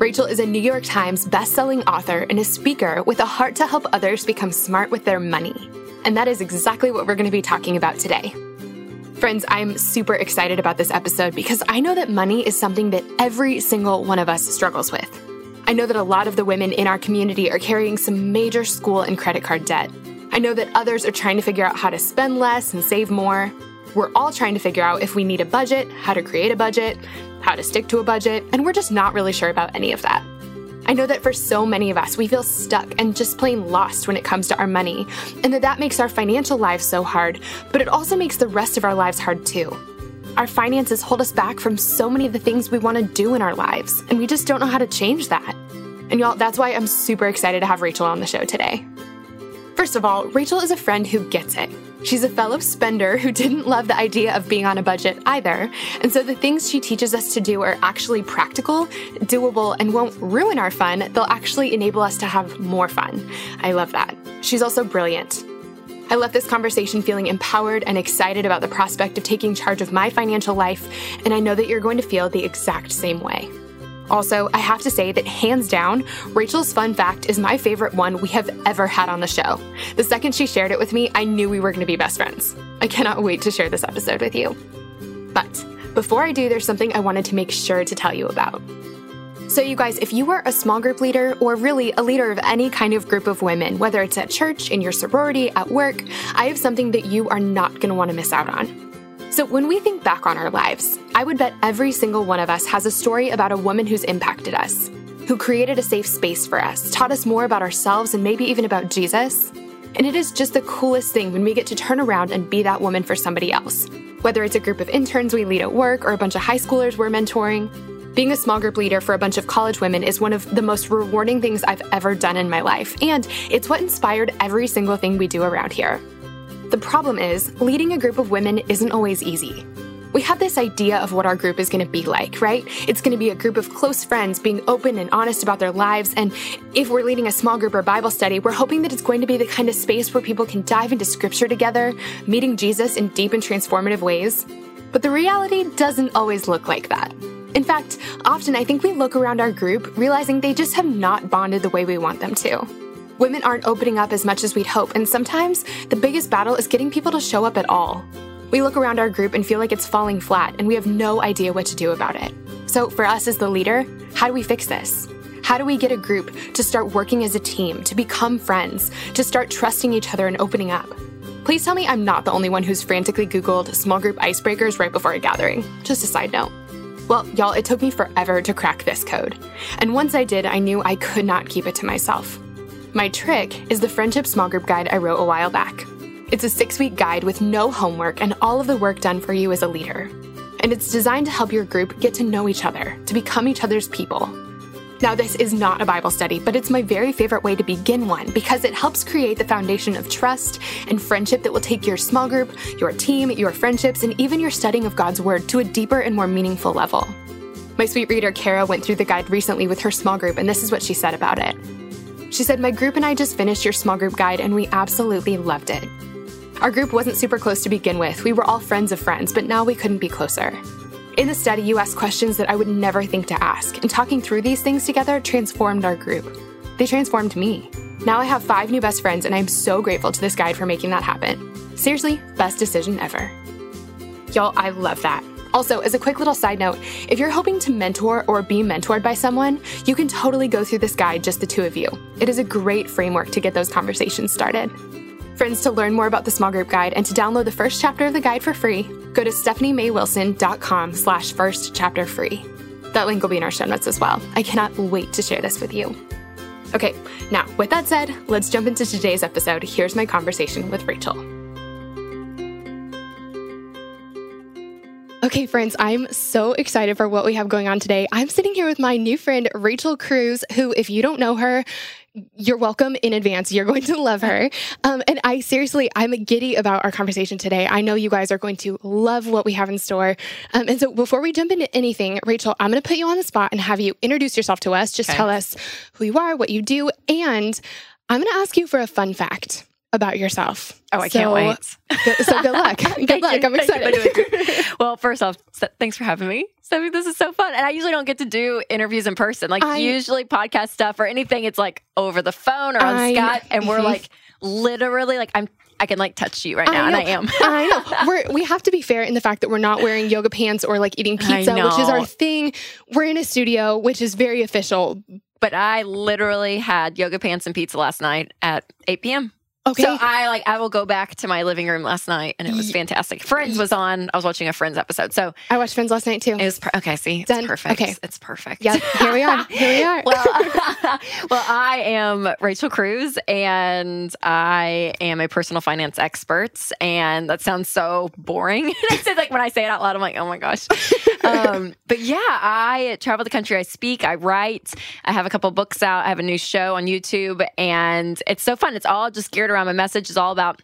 Rachel is a New York Times bestselling author and a speaker with a heart to help others become smart with their money. And that is exactly what we're going to be talking about today. Friends, I'm super excited about this episode because I know that money is something that every single one of us struggles with. I know that a lot of the women in our community are carrying some major school and credit card debt. I know that others are trying to figure out how to spend less and save more. We're all trying to figure out if we need a budget, how to create a budget, how to stick to a budget, and we're just not really sure about any of that. I know that for so many of us, we feel stuck and just plain lost when it comes to our money, and that that makes our financial lives so hard, but it also makes the rest of our lives hard too. Our finances hold us back from so many of the things we want to do in our lives, and we just don't know how to change that. And y'all, that's why I'm super excited to have Rachel on the show today. First of all, Rachel is a friend who gets it. She's a fellow spender who didn't love the idea of being on a budget either, and so the things she teaches us to do are actually practical, doable, and won't ruin our fun. They'll actually enable us to have more fun. I love that. She's also brilliant. I left this conversation feeling empowered and excited about the prospect of taking charge of my financial life, and I know that you're going to feel the exact same way. Also, I have to say that hands down, Rachel's fun fact is my favorite one we have ever had on the show. The second she shared it with me, I knew we were going to be best friends. I cannot wait to share this episode with you. But before I do, there's something I wanted to make sure to tell you about. So, you guys, if you are a small group leader or really a leader of any kind of group of women, whether it's at church, in your sorority, at work, I have something that you are not going to want to miss out on. So, when we think back on our lives, I would bet every single one of us has a story about a woman who's impacted us, who created a safe space for us, taught us more about ourselves and maybe even about Jesus. And it is just the coolest thing when we get to turn around and be that woman for somebody else. Whether it's a group of interns we lead at work or a bunch of high schoolers we're mentoring, being a small group leader for a bunch of college women is one of the most rewarding things I've ever done in my life, and it's what inspired every single thing we do around here. The problem is, leading a group of women isn't always easy. We have this idea of what our group is going to be like, right? It's going to be a group of close friends being open and honest about their lives. And if we're leading a small group or Bible study, we're hoping that it's going to be the kind of space where people can dive into scripture together, meeting Jesus in deep and transformative ways. But the reality doesn't always look like that. In fact, often I think we look around our group realizing they just have not bonded the way we want them to. Women aren't opening up as much as we'd hope, and sometimes the biggest battle is getting people to show up at all. We look around our group and feel like it's falling flat, and we have no idea what to do about it. So, for us as the leader, how do we fix this? How do we get a group to start working as a team, to become friends, to start trusting each other and opening up? Please tell me I'm not the only one who's frantically Googled small group icebreakers right before a gathering. Just a side note. Well, y'all, it took me forever to crack this code. And once I did, I knew I could not keep it to myself. My trick is the Friendship Small Group Guide I wrote a while back. It's a six week guide with no homework and all of the work done for you as a leader. And it's designed to help your group get to know each other, to become each other's people. Now, this is not a Bible study, but it's my very favorite way to begin one because it helps create the foundation of trust and friendship that will take your small group, your team, your friendships, and even your studying of God's Word to a deeper and more meaningful level. My sweet reader, Kara, went through the guide recently with her small group, and this is what she said about it. She said, My group and I just finished your small group guide and we absolutely loved it. Our group wasn't super close to begin with. We were all friends of friends, but now we couldn't be closer. In the study, you asked questions that I would never think to ask, and talking through these things together transformed our group. They transformed me. Now I have five new best friends, and I'm so grateful to this guide for making that happen. Seriously, best decision ever. Y'all, I love that. Also, as a quick little side note, if you're hoping to mentor or be mentored by someone, you can totally go through this guide just the two of you. It is a great framework to get those conversations started. Friends, to learn more about the small group guide and to download the first chapter of the guide for free, go to stephaniemaywilson.com slash first chapter free. That link will be in our show notes as well. I cannot wait to share this with you. Okay, now with that said, let's jump into today's episode. Here's my conversation with Rachel. Okay, friends, I'm so excited for what we have going on today. I'm sitting here with my new friend, Rachel Cruze, who, if you don't know her, you're welcome in advance. You're going to love her. Um, and I seriously, I'm giddy about our conversation today. I know you guys are going to love what we have in store. Um, and so before we jump into anything, Rachel, I'm going to put you on the spot and have you introduce yourself to us. Just okay. tell us who you are, what you do, and I'm going to ask you for a fun fact about yourself. Oh, I so, can't wait. so good luck. good luck. I'm excited. well, first off, thanks for having me. So this is so fun. And I usually don't get to do interviews in person. Like I, usually podcast stuff or anything, it's like over the phone or on I, Skype. And we're like literally like I'm I can like touch you right now, and I am. I know. We're, we have to be fair in the fact that we're not wearing yoga pants or like eating pizza, which is our thing. We're in a studio, which is very official. But I literally had yoga pants and pizza last night at 8 p.m. Okay. So I like I will go back to my living room last night and it was fantastic. Friends was on. I was watching a Friends episode. So I watched Friends last night too. It was per- okay. See, it's Done. perfect. Okay, it's perfect. Yeah. Here we are. Here we are. well, well, I am Rachel Cruze and I am a personal finance expert. And that sounds so boring. Like when I say it out loud, I'm like, oh my gosh. Um, but yeah, I travel the country. I speak. I write. I have a couple books out. I have a new show on YouTube, and it's so fun. It's all just geared around. My message is all about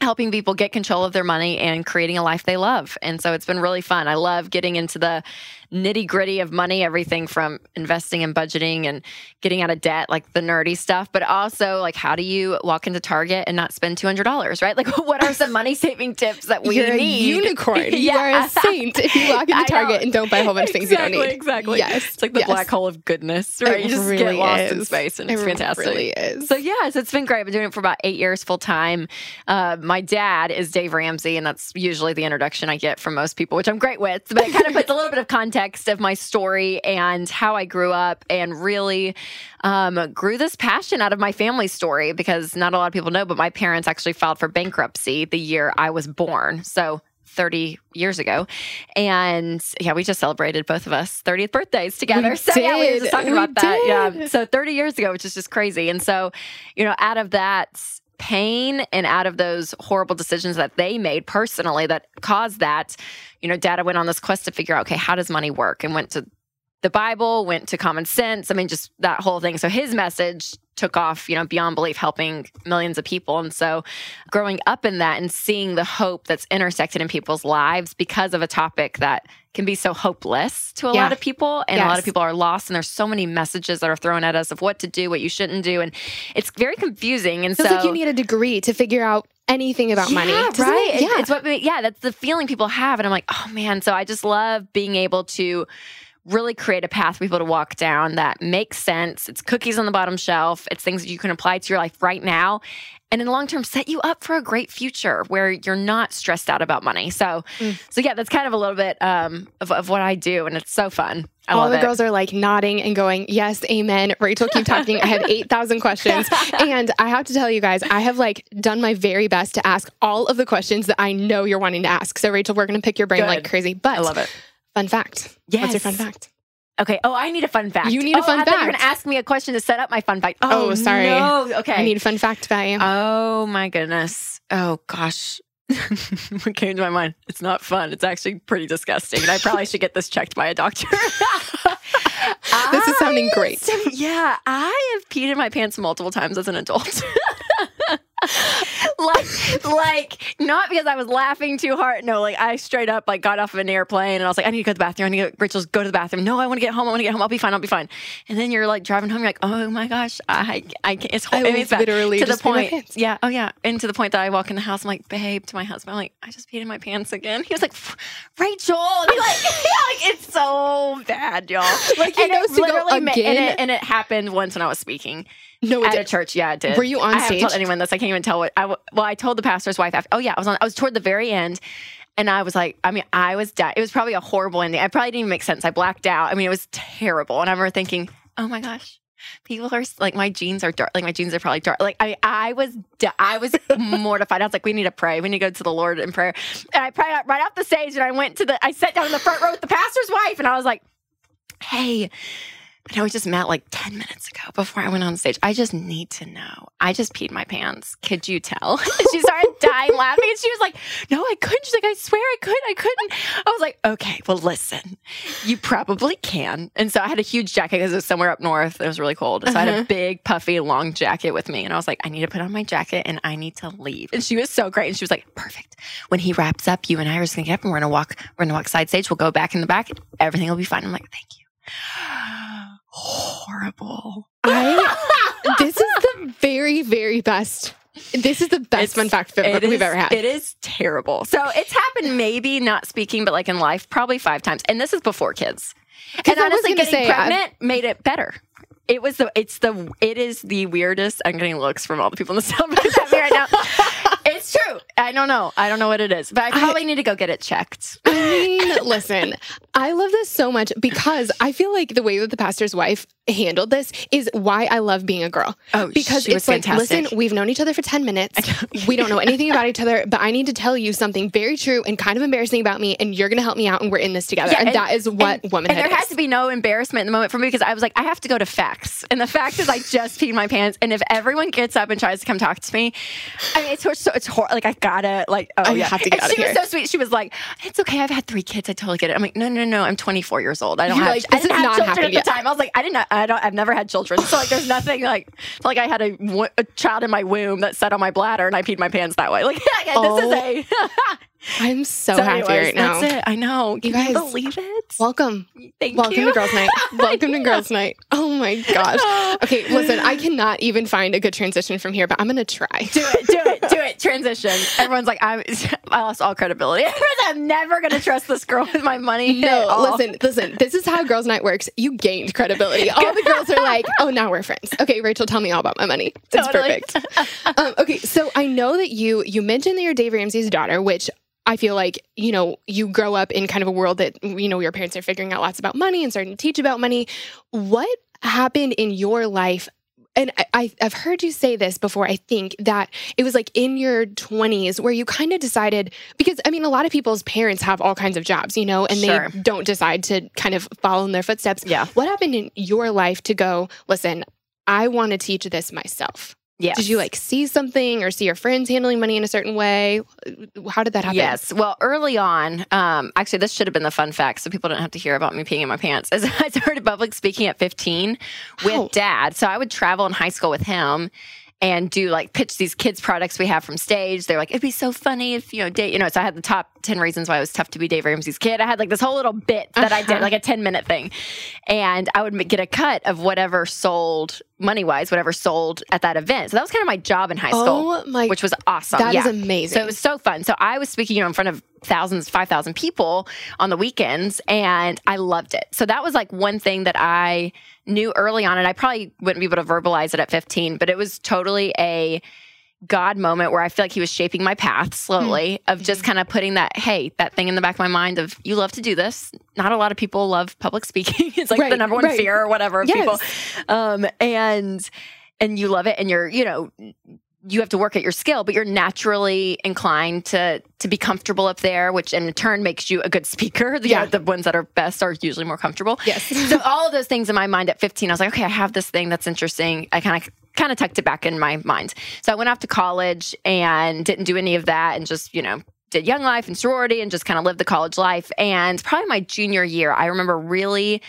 helping people get control of their money and creating a life they love. And so it's been really fun. I love getting into the nitty gritty of money, everything from investing and budgeting and getting out of debt, like the nerdy stuff, but also like how do you walk into Target and not spend $200, right? Like what are some money saving tips that we You're need? A unicorn. yeah. You are a saint if you walk into Target and don't buy a whole bunch of things exactly, you don't need. Exactly. Yes. It's like the yes. black hole of goodness, right? It you just really get lost is. in space and it's it fantastic. really is. So yes, it's been great. I've been doing it for about eight years full time. Uh, my dad is Dave Ramsey, and that's usually the introduction I get from most people, which I'm great with. But it kind of puts a little bit of context of my story story and how I grew up and really um, grew this passion out of my family story because not a lot of people know, but my parents actually filed for bankruptcy the year I was born. So 30 years ago. And yeah, we just celebrated both of us 30th birthdays together. We so did. yeah, we were just talking we about did. that. Yeah. So 30 years ago, which is just crazy. And so, you know, out of that pain and out of those horrible decisions that they made personally that caused that, you know, data went on this quest to figure out, okay, how does money work? And went to the Bible, went to common sense. I mean, just that whole thing. So his message took off, you know, beyond belief, helping millions of people. And so growing up in that and seeing the hope that's intersected in people's lives because of a topic that can be so hopeless to a yeah. lot of people. And yes. a lot of people are lost. And there's so many messages that are thrown at us of what to do, what you shouldn't do. And it's very confusing. And Feels so like you need a degree to figure out anything about yeah, money. Right. It? Yeah. It's what, yeah, that's the feeling people have. And I'm like, oh man. So I just love being able to really create a path for people to walk down that makes sense. It's cookies on the bottom shelf. It's things that you can apply to your life right now. And in the long term, set you up for a great future where you're not stressed out about money. So, mm. so yeah, that's kind of a little bit um, of, of what I do, and it's so fun. I All the it. girls are like nodding and going, Yes, amen. Rachel, keep talking. I have 8,000 questions. and I have to tell you guys, I have like done my very best to ask all of the questions that I know you're wanting to ask. So, Rachel, we're going to pick your brain Good. like crazy. But I love it. Fun fact. Yes. What's your fun fact? Okay. Oh, I need a fun fact. You need a oh, fun I fact. You're going to ask me a question to set up my fun fact. Oh, oh sorry. No. Okay. I need a fun fact about you. Oh my goodness. Oh gosh. what came to my mind? It's not fun. It's actually pretty disgusting. And I probably should get this checked by a doctor. this is sounding great. Yeah, I have peed in my pants multiple times as an adult. like, like not because I was laughing too hard. No, like I straight up like got off of an airplane and I was like, I need to go to the bathroom. I need to go, Rachel's go to the bathroom. No, I want to get home. I want to get home. I'll be fine. I'll be fine. And then you're like driving home. You're like, oh my gosh, I, I, can't. It's, I it's literally to the point. Yeah. Oh yeah. And to the point that I walk in the house, I'm like, babe, to my husband, I'm like, I just peed in my pants again. He was like, Rachel, like, like, it's so bad, y'all. Like he and knows to go again. Ma- and, it, and it happened once when I was speaking. No, at did. a church. Yeah, it did. Were you on I stage? I haven't told anyone this. I can't even tell what. I well, I told the pastor's wife. After, oh yeah, I was on. I was toward the very end, and I was like, I mean, I was. dead. it was probably a horrible ending. I probably didn't even make sense. I blacked out. I mean, it was terrible. And I remember thinking, oh my gosh. People are like my jeans are dark. Like my jeans are probably dark. Like I, I was, I was mortified. I was like, we need to pray. We need to go to the Lord in prayer. And I prayed right off the stage, and I went to the. I sat down in the front row with the pastor's wife, and I was like, hey I know we just met like 10 minutes ago before I went on stage. I just need to know. I just peed my pants. Could you tell? she started dying laughing and she was like, No, I couldn't. She's like, I swear I could. I couldn't. I was like, Okay, well, listen, you probably can. And so I had a huge jacket because it was somewhere up north. It was really cold. So uh-huh. I had a uh-huh. big, puffy, long jacket with me. And I was like, I need to put on my jacket and I need to leave. And she was so great. And she was like, Perfect. When he wraps up, you and I are just going to get up and we're going to walk, we're going to walk side stage. We'll go back in the back. Everything will be fine. I'm like, Thank you horrible. I this is the very very best. This is the best it's, fun fact we've is, ever had. It is terrible. So it's happened maybe not speaking, but like in life, probably five times. And this is before kids. And honestly, getting say, pregnant I've, made it better. It was the it's the it is the weirdest. I'm getting looks from all the people in the at me right now. it's true. I don't know. I don't know what it is, but I probably I, need to go get it checked. I mean, listen, I love this so much because I feel like the way that the pastor's wife handled this is why I love being a girl. Oh, because it's like, fantastic. listen, we've known each other for 10 minutes. we don't know anything about each other, but I need to tell you something very true and kind of embarrassing about me, and you're going to help me out, and we're in this together. Yeah, and, and, that is what and, womanhood And there is. has to be no embarrassment in the moment for me because I was like, I have to go to facts. And the fact is, I just peed my pants. And if everyone gets up and tries to come talk to me, I mean, it's so, it's horrible. Like, I gotta, like, oh, oh I yeah. have to get and out she of here. was so sweet. She was like, it's okay. I've had three kids. I totally get it. I'm like, no, no, no. I'm 24 years old. I don't You're have, like, this I didn't have children at yet. the time. I was like, I didn't, I don't, I've never had children. So like, there's nothing like like I had a, a child in my womb that sat on my bladder and I peed my pants that way. Like yeah, this oh. is a. I'm so, so happy anyways, right now. That's it. I know. Can you guys you believe it? Welcome. Thank welcome you. to Girls Night. Welcome to Girls Night. Oh my gosh. Okay, listen, I cannot even find a good transition from here, but I'm gonna try. Do it. Do it. Do it. Transition. Everyone's like, I'm, I lost all credibility. I'm never gonna trust this girl with my money. No, listen, listen. This is how Girls Night works. You gained credibility. All the girls are like, oh, now we're friends. Okay, Rachel, tell me all about my money. It's totally. perfect. Um, okay, so I know that you you mentioned that you're Dave Ramsey's daughter, which I feel like, you know, you grow up in kind of a world that, you know, your parents are figuring out lots about money and starting to teach about money. What happened in your life? And I, have heard you say this before, I think, that it was like in your 20s where you kind of decided, because I mean, a lot of people's parents have all kinds of jobs, you know, and sure. they don't decide to kind of follow in their footsteps. Yeah. What happened in your life to go, listen, I want to teach this myself? Yes. Did you like see something or see your friends handling money in a certain way? How did that happen? Yes. Well, early on, um, actually, this should have been the fun fact, so people don't have to hear about me peeing in my pants. As I started public speaking at 15 with oh. dad, so I would travel in high school with him and do like pitch these kids products we have from stage. They're like, it'd be so funny if you know, Dave, you know. So I had the top ten reasons why it was tough to be Dave Ramsey's kid. I had like this whole little bit that uh-huh. I did, uh-huh. like a ten minute thing, and I would get a cut of whatever sold money wise, whatever sold at that event. So that was kind of my job in high school, oh my, which was awesome. That yeah. is amazing. So it was so fun. So I was speaking, you know, in front of thousands, 5,000 people on the weekends, and I loved it. So that was like one thing that I knew early on, and I probably wouldn't be able to verbalize it at 15, but it was totally a God moment where I feel like he was shaping my path slowly mm-hmm. of just kind of putting that, hey, that thing in the back of my mind of you love to do this. Not a lot of people love public speaking. it's like right, the number one right. fear or whatever of yes. people. Um, and and you love it and you're, you know, you have to work at your skill, but you're naturally inclined to to be comfortable up there, which in turn makes you a good speaker. The, yeah. the ones that are best are usually more comfortable. Yes. so all of those things in my mind at 15, I was like, okay, I have this thing that's interesting. I kind of kind of tucked it back in my mind. So I went off to college and didn't do any of that and just, you know, did young life and sorority and just kind of lived the college life. And probably my junior year, I remember really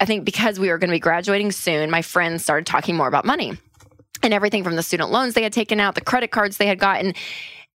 I think because we were going to be graduating soon, my friends started talking more about money and everything from the student loans they had taken out, the credit cards they had gotten.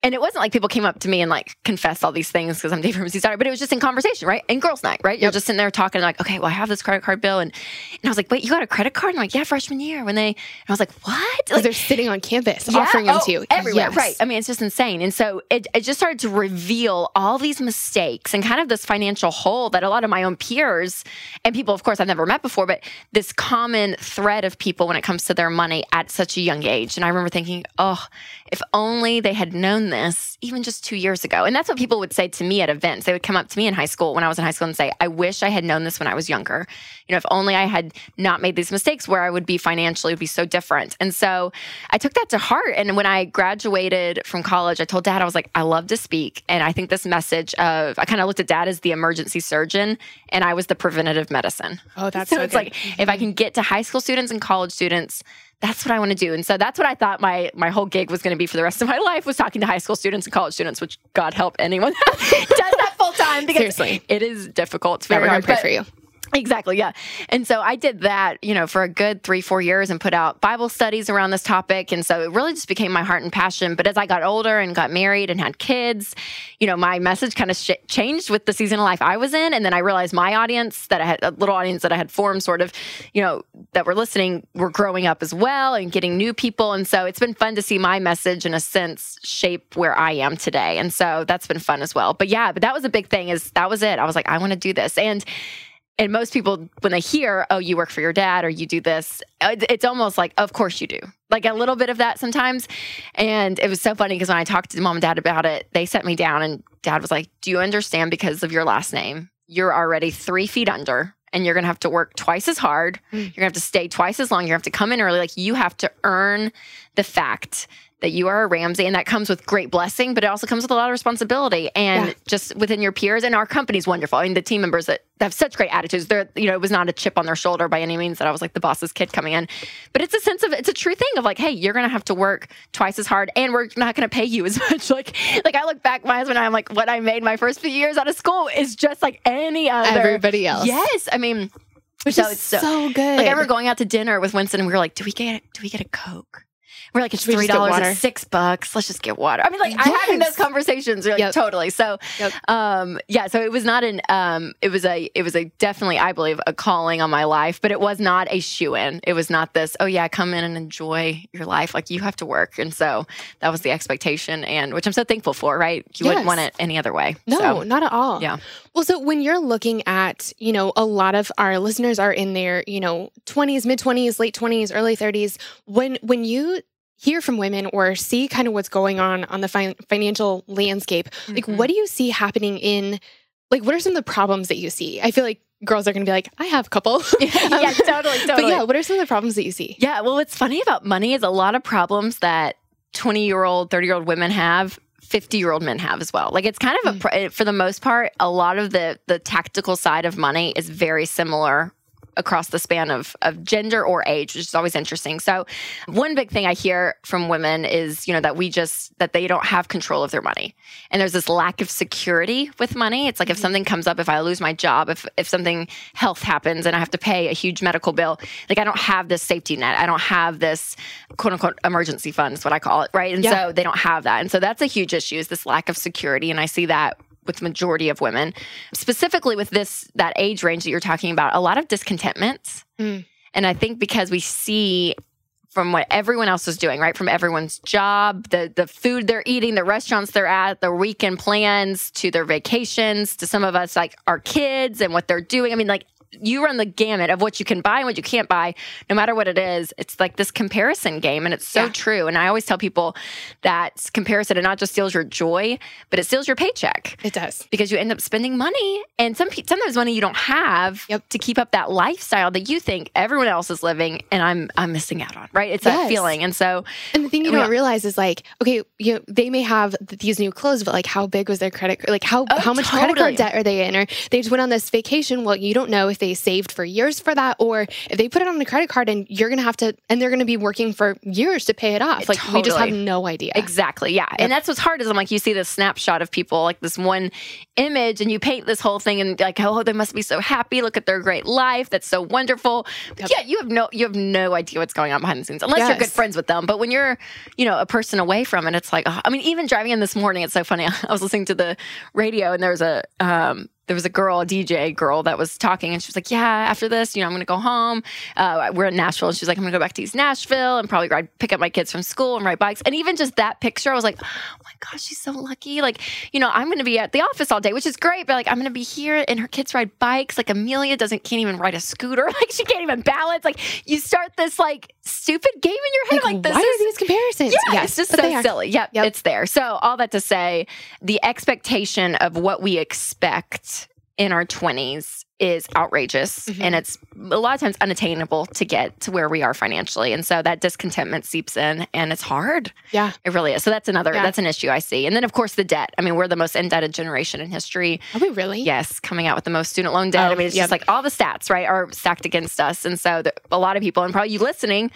And it wasn't like people came up to me and like confessed all these things because I'm Dave Ramsey's daughter, but it was just in conversation, right? In girls' night, right? Yep. You're just sitting there talking like, okay, well, I have this credit card bill. And, and I was like, wait, you got a credit card? And I'm like, yeah, freshman year. When they, I was like, what? Like, they're sitting on campus yeah, offering them oh, to you. Oh, everywhere, yes. right. I mean, it's just insane. And so it, it just started to reveal all these mistakes and kind of this financial hole that a lot of my own peers and people, of course, I've never met before, but this common thread of people when it comes to their money at such a young age. And I remember thinking, oh, if only they had known this even just two years ago. And that's what people would say to me at events. They would come up to me in high school when I was in high school and say, I wish I had known this when I was younger. You know, if only I had not made these mistakes where I would be financially would be so different. And so I took that to heart. And when I graduated from college, I told dad, I was like, I love to speak. And I think this message of, I kind of looked at dad as the emergency surgeon and I was the preventative medicine. Oh, that's so, so it's good. like, if I mm-hmm. can get to high school students and college students, that's what I want to do. And so that's what I thought my my whole gig was going to be for the rest of my life was talking to high school students and college students, which God help anyone does that full time because Seriously. it is difficult. It's very hard. gonna pray for you. Exactly, yeah. And so I did that, you know, for a good three, four years and put out Bible studies around this topic. And so it really just became my heart and passion. But as I got older and got married and had kids, you know, my message kind of sh- changed with the season of life I was in. And then I realized my audience that I had, a little audience that I had formed, sort of, you know, that were listening were growing up as well and getting new people. And so it's been fun to see my message, in a sense, shape where I am today. And so that's been fun as well. But yeah, but that was a big thing is that was it. I was like, I want to do this. And and most people when they hear oh you work for your dad or you do this it's almost like of course you do. Like a little bit of that sometimes. And it was so funny because when i talked to mom and dad about it they set me down and dad was like do you understand because of your last name? You're already three feet under and you're going to have to work twice as hard. Mm. you're going to have to stay twice as long. You're going to have to come in early. Like you have to earn the fact that you are a Ramsey, and that comes with great blessing, but it also comes with a lot of responsibility. And Yeah. just within your peers, and our company's wonderful. I mean, the team members that have such great attitudes. They're, you know, it was not a chip on their shoulder by any means that I was like the boss's kid coming in, but it's a sense of it's a true thing of like, hey, you're gonna have to work twice as hard, and we're not gonna pay you as much. Like, like I look back, my husband and I'm like, what I made my first few years out of school is just like any other Everybody else. Yes, I mean, Which so is it's so- so, good. like I remember going out to dinner with Winston, and we were like, "Do we get do we get a Coke?" We're like, "It's three dollars, it's six bucks. Let's just get water." I mean, like I'm having those conversations, You're like, Yep. totally. So, Yep. um, yeah. So it was not an um, it was a it was a definitely I believe a calling on my life, but it was not a shoe in. It was not this. Oh yeah, come in and enjoy your life. Like you have to work, and so that was the expectation, and which I'm so thankful for. Right? You wouldn't want it any other way. No, So, not at all. Yeah. Well, so when you're looking at, you know, a lot of our listeners are in their, you know, 20s, mid 20s, late 20s, early 30s. When when you hear from women or see kind of what's going on on the fin- financial landscape, like Mhm. what do you see happening in like what are some of the problems that you see? I feel like girls are going to be like, I have a couple. yeah, totally, totally. But yeah, what are some of the problems that you see? Yeah, well, what's funny about money is a lot of problems that 20 year old, 30 year old women have. 50 year old men have as well. Like it's kind of a, mm. for the most part, a lot of the, the tactical side of money is very similar across the span of, of gender or age, which is always interesting. So one big thing I hear from women is, you know, that we just, that they don't have control of their money. And there's this lack of security with money. It's like if mm-hmm. something comes up, if I lose my job, if, if something health happens and I have to pay a huge medical bill, like I don't have this safety net. I don't have this quote unquote emergency fund is what I call it. Right. And Yeah. so they don't have that. And so that's a huge issue is this lack of security. And I see that with majority of women specifically with this that age range that you're talking about a lot of discontentments. Mm. and i think because we see from what everyone else is doing right from everyone's job the the food they're eating the restaurants they're at their weekend plans to their vacations to some of us like our kids and what they're doing i mean like you run the gamut of what you can buy and what you can't buy no matter what it is it's like this comparison game and it's so Yeah. true and i always tell people that comparison it not just steals your joy but it steals your paycheck It does. because you end up spending money and some sometimes money you don't have Yep. to keep up that lifestyle that you think everyone else is living and I'm I'm missing out on right it's that feeling and so And the thing you don't realize is like, okay, you know, they may have these new clothes, but like, how big was their credit? Like, how Oh, how much credit card debt are they in? Or they just went on this vacation. Well, you don't know if they saved for years for that, or if they put it on a credit card and you're gonna have to, and they're gonna be working for years to pay it off. Like, we just have no idea. exactly yeah. And that's what's hard is I'm like you see this snapshot of people like this one image and you paint this whole thing and like oh they must be so happy. Look at their great life. That's so wonderful. Yep. yeah you have no you have no idea what's going on behind the scenes unless you're good friends with them. But when you're you know a person away from it it's like oh, I mean even driving in this morning it's so funny. I was listening to the radio and there was a um there was a girl, a DJ girl that was talking, and she was like, "Yeah, after this, you know, I'm going to go home. Uh, we're in Nashville." And she's like, "I'm going to go back to East Nashville and probably ride, pick up my kids from school and ride bikes." And even just that picture, I was like, "Oh my gosh, she's so lucky!" Like, you know, I'm going to be at the office all day, which is great, but like, I'm going to be here, and her kids ride bikes. Like Amelia doesn't can't even ride a scooter. Like she can't even balance. Like you start this like stupid game in your head. Like, like this why is are these comparisons? yeah, yes, it's just so silly. Yep, Yep. it's there. So all that to say, the expectation of what we expect in our twenties is outrageous, Mhm. and it's a lot of times unattainable to get to where we are financially, and so that discontentment seeps in, and it's hard. Yeah. It really is. So that's another. Yeah. That's an issue I see, and then of course the debt. I mean, we're the most indebted generation in history. Are we really? Yes, coming out with the most student loan debt. Oh, I mean, it's yep. just like all the stats, right, are stacked against us. And so the, a lot of people, and probably you listening,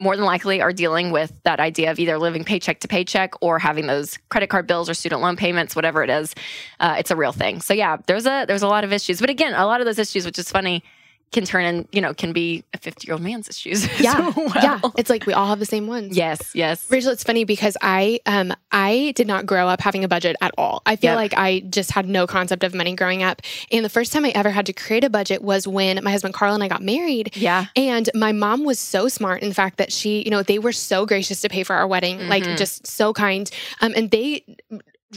more than likely are dealing with that idea of either living paycheck to paycheck or having those credit card bills or student loan payments, whatever it is. Uh, it's a real thing. So yeah, there's a there's a lot of issues. But again, a lot of those issues, which is funny, can turn in, you know, can be a 50 year old man's issues. Yeah. well. Yeah. It's like we all have the same ones. Yes, yes. Rachel, it's funny because I um I did not grow up having a budget at all. I feel Yep. like I just had no concept of money growing up. And the first time I ever had to create a budget was when my husband Carl and I got married. Yeah. And my mom was so smart in the fact that she, you know, they were so gracious to pay for our wedding, like Mhm. just so kind. Um, and they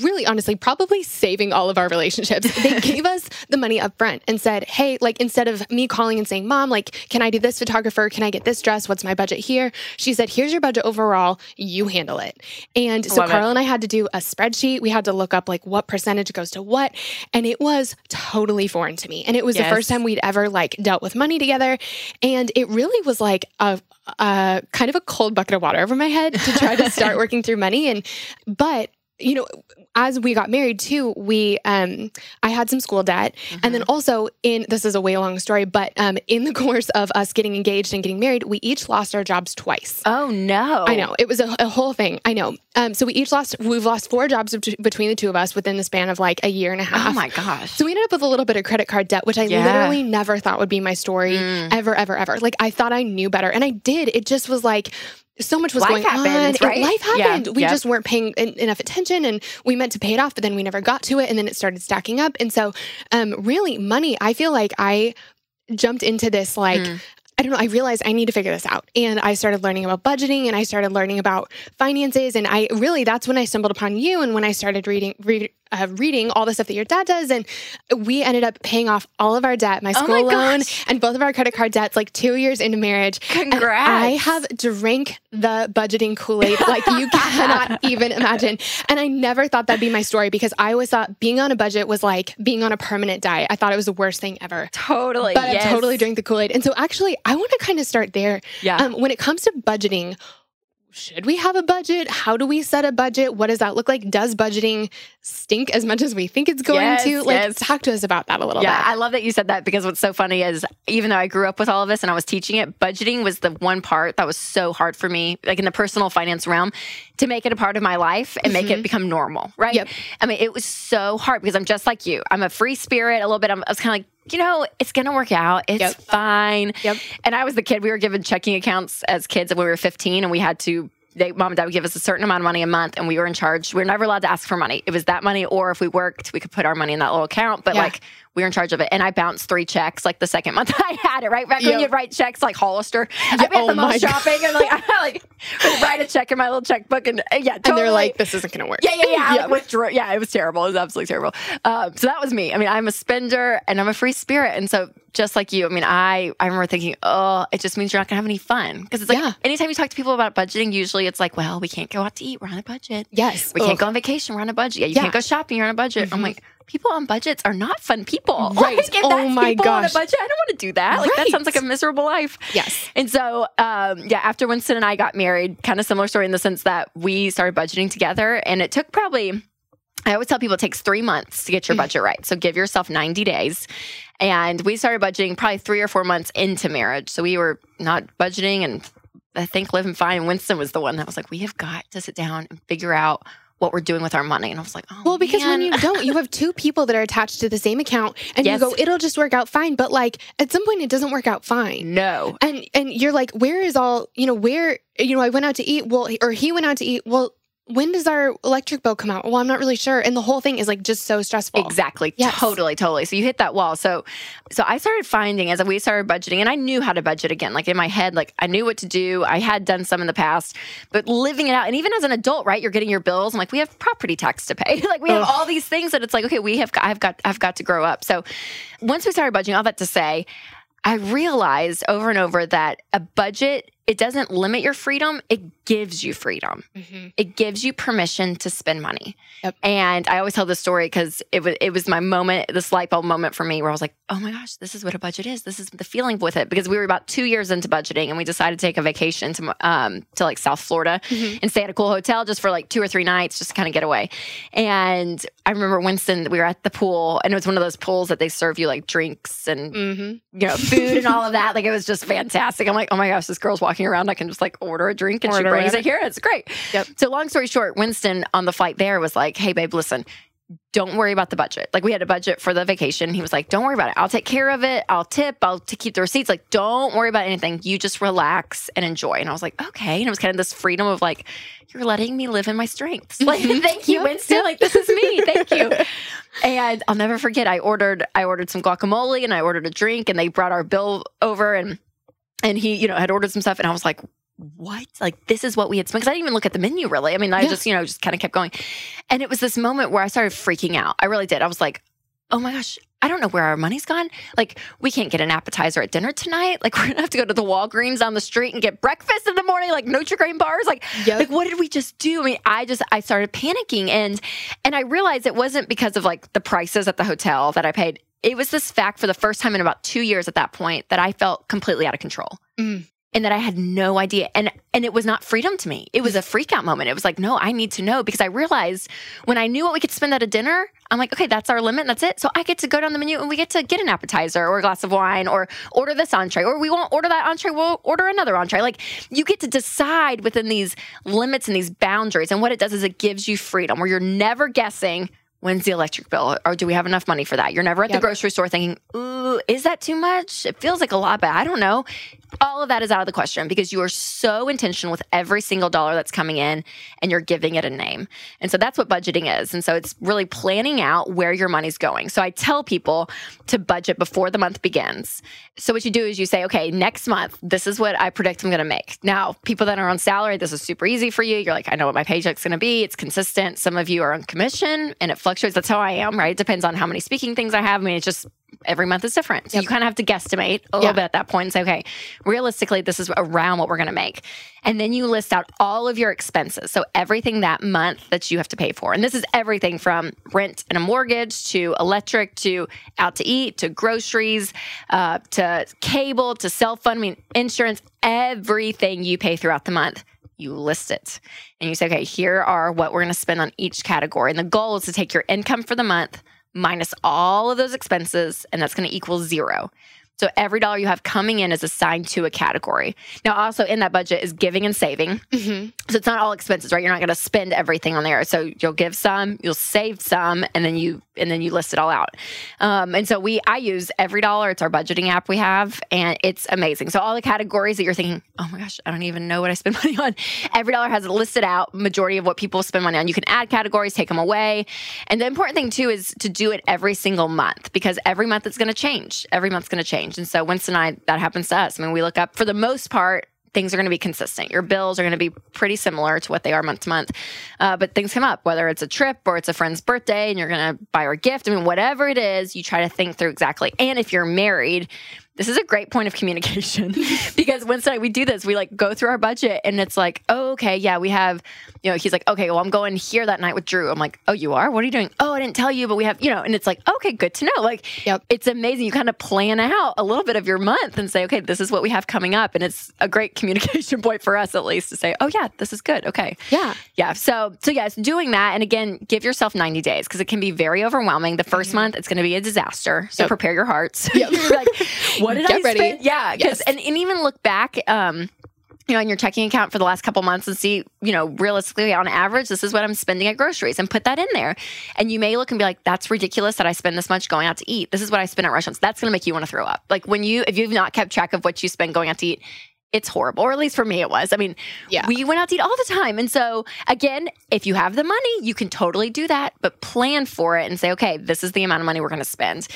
really honestly probably saving all of our relationships. They gave us the money up front and said hey like instead of me calling and saying mom like can i do this photographer? Can i get this dress? What's my budget here? She said here's your budget overall. You handle it. And so Love it. carl and i had to do a spreadsheet. We had to look up like what percentage goes to what and it was totally foreign to me. And it was the first time we'd ever like dealt with money together. And it really was like a, a kind of a cold bucket of water over my head to try to start working through money. And but you know as we got married too we um i had some school debt and then also in this is a way long story but um in the course of us getting engaged and getting married we each lost our jobs twice Oh no. I know it was a, a whole thing. I know. Um, so we each lost. We've lost four jobs bet- between the two of us within the span of like a year and a half. Oh my gosh. So we ended up with a little bit of credit card debt, which I Yeah. literally never thought would be my story Mm. ever, ever, ever. Like I thought I knew better, and I did. It just was like so much was Life going on. happens, and right? Life Yeah. happened. We Yep. just weren't paying en- enough attention, and we meant to pay it off, but then we never got to it, and then it started stacking up. And so, um, really, money. I feel like I jumped into this like. Mm. I don't know. I realized I need to figure this out. And I started learning about budgeting and I started learning about finances. And I really, that's when I stumbled upon you and when I started reading, read, uh, reading all the stuff that your dad does. And we ended up paying off all of our debt, my Oh school my loan gosh. and both of our credit card debts, like two years into marriage. And Congrats. I have drank the budgeting Kool Aid like you cannot even imagine. And I never thought that'd be my story because I always thought being on a budget was like being on a permanent diet. I thought it was the worst thing ever totally. but yes. I totally drank the Kool Aid. And so, actually, I want to kind of start there. Yeah. Um, when it comes to budgeting, should we have a budget? How do we set a budget? What does that look like? Does budgeting stink as much as we think it's going Yes, to? Like, yes. talk to us about that a little bit. Yeah, bit. I love that you said that because what's so funny is even though I grew up with all of this and I was teaching it, budgeting was the one part that was so hard for me, like in the personal finance realm, to make it a part of my life and make it mm-hmm. become normal, right? Yep. I mean, it was so hard because I'm just like you. I'm a free spirit a little bit. I'm, I was kind of like, you know, it's going to work out. It's Yep. fine. Yep. And I was the kid, we were given checking accounts as kids when we were 15 and we had to they, mom and dad would give us a certain amount of money a month and we were in charge. We were never allowed to ask for money. It was that money, or if we worked, we could put our money in that little account. But Yeah. like we were in charge of it. And I bounced three checks like the second month I had it, right? Back when you'd write checks like Hollister. I'd be at oh the my most shopping and like I like write a check in my little checkbook and uh, yeah, and they're like, this isn't going to work. Yeah, yeah, yeah. Yep. Withdrew- yeah, it was terrible. It was absolutely terrible. Um, so that was me. I mean, I'm a spender and I'm a free spirit. And so just like you, I mean, I, I remember thinking, oh, it just means you're not gonna have any fun. Because it's like Yeah. anytime you talk to people about budgeting, usually it's like, well, we can't go out to eat, we're on a budget. Yes. We can't go on vacation, we're on a budget. Yeah, you Yeah. can't go shopping, you're on a budget. I'm Mhm. like, people on budgets are not fun people. Right. Like, if Oh that's my people on a gosh. budget, I don't want to do that. Like that sounds like a miserable life. Yes. And so, um, yeah, after Winston and I got married, kind of similar story in the sense that we started budgeting together, and it took probably. I always tell people it takes three months to get your Mm. budget right. So give yourself 90 days. And we started budgeting probably three or four months into marriage. So we were not budgeting and I think living fine. Winston was the one that was like, we have got to sit down and figure out what we're doing with our money. And I was like, oh, Well, because when you don't, you have two people that are attached to the same account and Yes. you go, it'll just work out fine. But like at some point, it doesn't work out fine. no. and and you're like where is all you know where you know i went out to eat well or he went out to eat well when does our electric bill come out? Well, I'm not really sure. And the whole thing is like just so stressful. Exactly. Yes. Totally, totally. So you hit that wall. So so I started finding as we started budgeting and I knew how to budget again. Like in my head, like I knew what to do. I had done some in the past, but living it out and even as an adult, right? You're getting your bills. I'm like, we have property tax to pay. like we have Ugh. all these things that it's like, okay, we have I've got I've got to grow up. So once we started budgeting, all that to say, I realized over and over that a budget it doesn't limit your freedom, it gives you freedom. Mhm. It gives you permission to spend money. Yep. And I always tell this story because it was it was my moment, this light bulb moment for me where I was like, oh my gosh, this is what a budget is. This is the feeling with it. Because we were about two years into budgeting and we decided to take a vacation to um to like South Florida Mhm. and stay at a cool hotel just for like two or three nights, just to kind of get away. And I remember Winston, we were at the pool and it was one of those pools that they serve you like drinks and Mhm. you know, food and all of that. Like it was just fantastic. I'm like, oh my gosh, this girl's walking around. I can just like order a drink and she Brings it. it here. It's great. Yep. So long story short, Winston on the flight there was like, hey babe, listen, don't worry about the budget. Like we had a budget for the vacation. He was like, don't worry about it. I'll take care of it. I'll tip. I'll to keep the receipts. Like, don't worry about anything. You just relax and enjoy. And I was like, okay. And it was kind of this freedom of like, you're letting me live in my strengths. Like, mm-hmm. thank you, Winston. Like, this is me. Thank you. And I'll never forget. I ordered I ordered some guacamole and I ordered a drink and they brought our bill over and and he you know had ordered some stuff and I was like what? Like this is what we had spent because I didn't even look at the menu really. I mean I Yeah. just you know just kind of kept going. And it was this moment where I started freaking out. I really did. I was like oh my gosh I don't know where our money's gone. Like we can't get an appetizer at dinner tonight. Like we're gonna have to go to the Walgreens on the street and get breakfast in the morning like Nutri-Grain bars. Like Yep. like what did we just do? I mean i just i started panicking. And and i realized it wasn't because of like the prices at the hotel that i paid. It was this fact for the first time in about two years at that point that i felt completely out of control. Mm. And that i had no idea and and it was not freedom to me. It was a freak out moment. It was like no i need to know because i realized when i knew what we could spend at a dinner i'm like okay that's our limit that's it. So i get to go down the menu and we get to get an appetizer or a glass of wine or order this entree or we won't order that entree we'll order another entree. Like you get to decide within these limits and these boundaries and what it does is it gives you freedom where you're never guessing when's the electric bill or do we have enough money for that? You're never at the grocery store thinking ooh is that too much? It feels like a lot but i don't know all of that is out of the question because you are so intentional with every single dollar that's coming in and you're giving it a name. And so that's what budgeting is. And so it's really planning out where your money's going. So I tell people to budget before the month begins. So what you do is you say, okay, next month, this is what I predict I'm going to make. Now, people that are on salary, this is super easy for you. You're like, I know what my paycheck's going to be. It's consistent. Some of you are on commission and it fluctuates. That's how I am, right? It depends on how many speaking things I have. I mean, it's just every month is different. So you kind of have to guesstimate a little Yeah. bit at that point and say, okay, realistically, this is around what we're going to make. And then you list out all of your expenses. So everything that month that you have to pay for. And this is everything from rent and a mortgage to electric to out to eat to groceries uh, to cable to cell phone, I mean, insurance, everything you pay throughout the month. You list it and you say, okay, here are what we're going to spend on each category. And the goal is to take your income for the month minus all of those expenses, and that's going to equal zero. So EveryDollar you have coming in is assigned to a category. Now, also in that budget is giving and saving. Mhm. So it's not all expenses, right? You're not going to spend everything on there. So you'll give some, you'll save some, and then you and then you list it all out. Um, and so we, I use every dollar. It's our budgeting app we have, and it's amazing. So all the categories that you're thinking, oh my gosh, I don't even know what I spend money on. EveryDollar has it listed out. Majority of what people spend money on. You can add categories, take them away, and the important thing too is to do it every single month because every month it's going to change. Every month's going to change, and so Winston and I, that happens to us. I mean, we look up for the most part things are going to be consistent. Your bills are going to be pretty similar to what they are month to month. Uh, but things come up, whether it's a trip or it's a friend's birthday and you're going to buy her a gift. I mean, whatever it is, you try to think through exactly. And if you're married, this is a great point of communication because Winston and I, we do this. We like go through our budget and it's like, oh, okay, yeah, we have, you know, he's like, okay, well, I'm going here that night with Drew. I'm like, oh, you are? What are you doing? Oh, I didn't tell you, but we have, you know, and it's like, okay, good to know. Like, Yep. it's amazing. You kind of plan out a little bit of your month and say, okay, this is what we have coming up. And it's a great communication point for us, at least, to say, oh, yeah, this is good. Okay. Yeah. Yeah. So, so yes, doing that. And again, give yourself 90 days because it can be very overwhelming. The 1st mm-hmm. month, it's going to be a disaster. So Yep. prepare your hearts. You're like, what did I Get ready. spend? Yeah. 'cause- Yes. and, and even look back, um, you know, in your checking account for the last couple months and see, you know, realistically on average, this is what I'm spending at groceries and put that in there. And you may look and be like, that's ridiculous that I spend this much going out to eat. This is what I spend at restaurants. That's going to make you want to throw up. Like when you, if you've not kept track of what you spend going out to eat, it's horrible, or at least for me it was. I mean, Yeah. we went out to eat all the time. And so, again, if you have the money, you can totally do that, but plan for it and say, okay, this is the amount of money we're going to spend.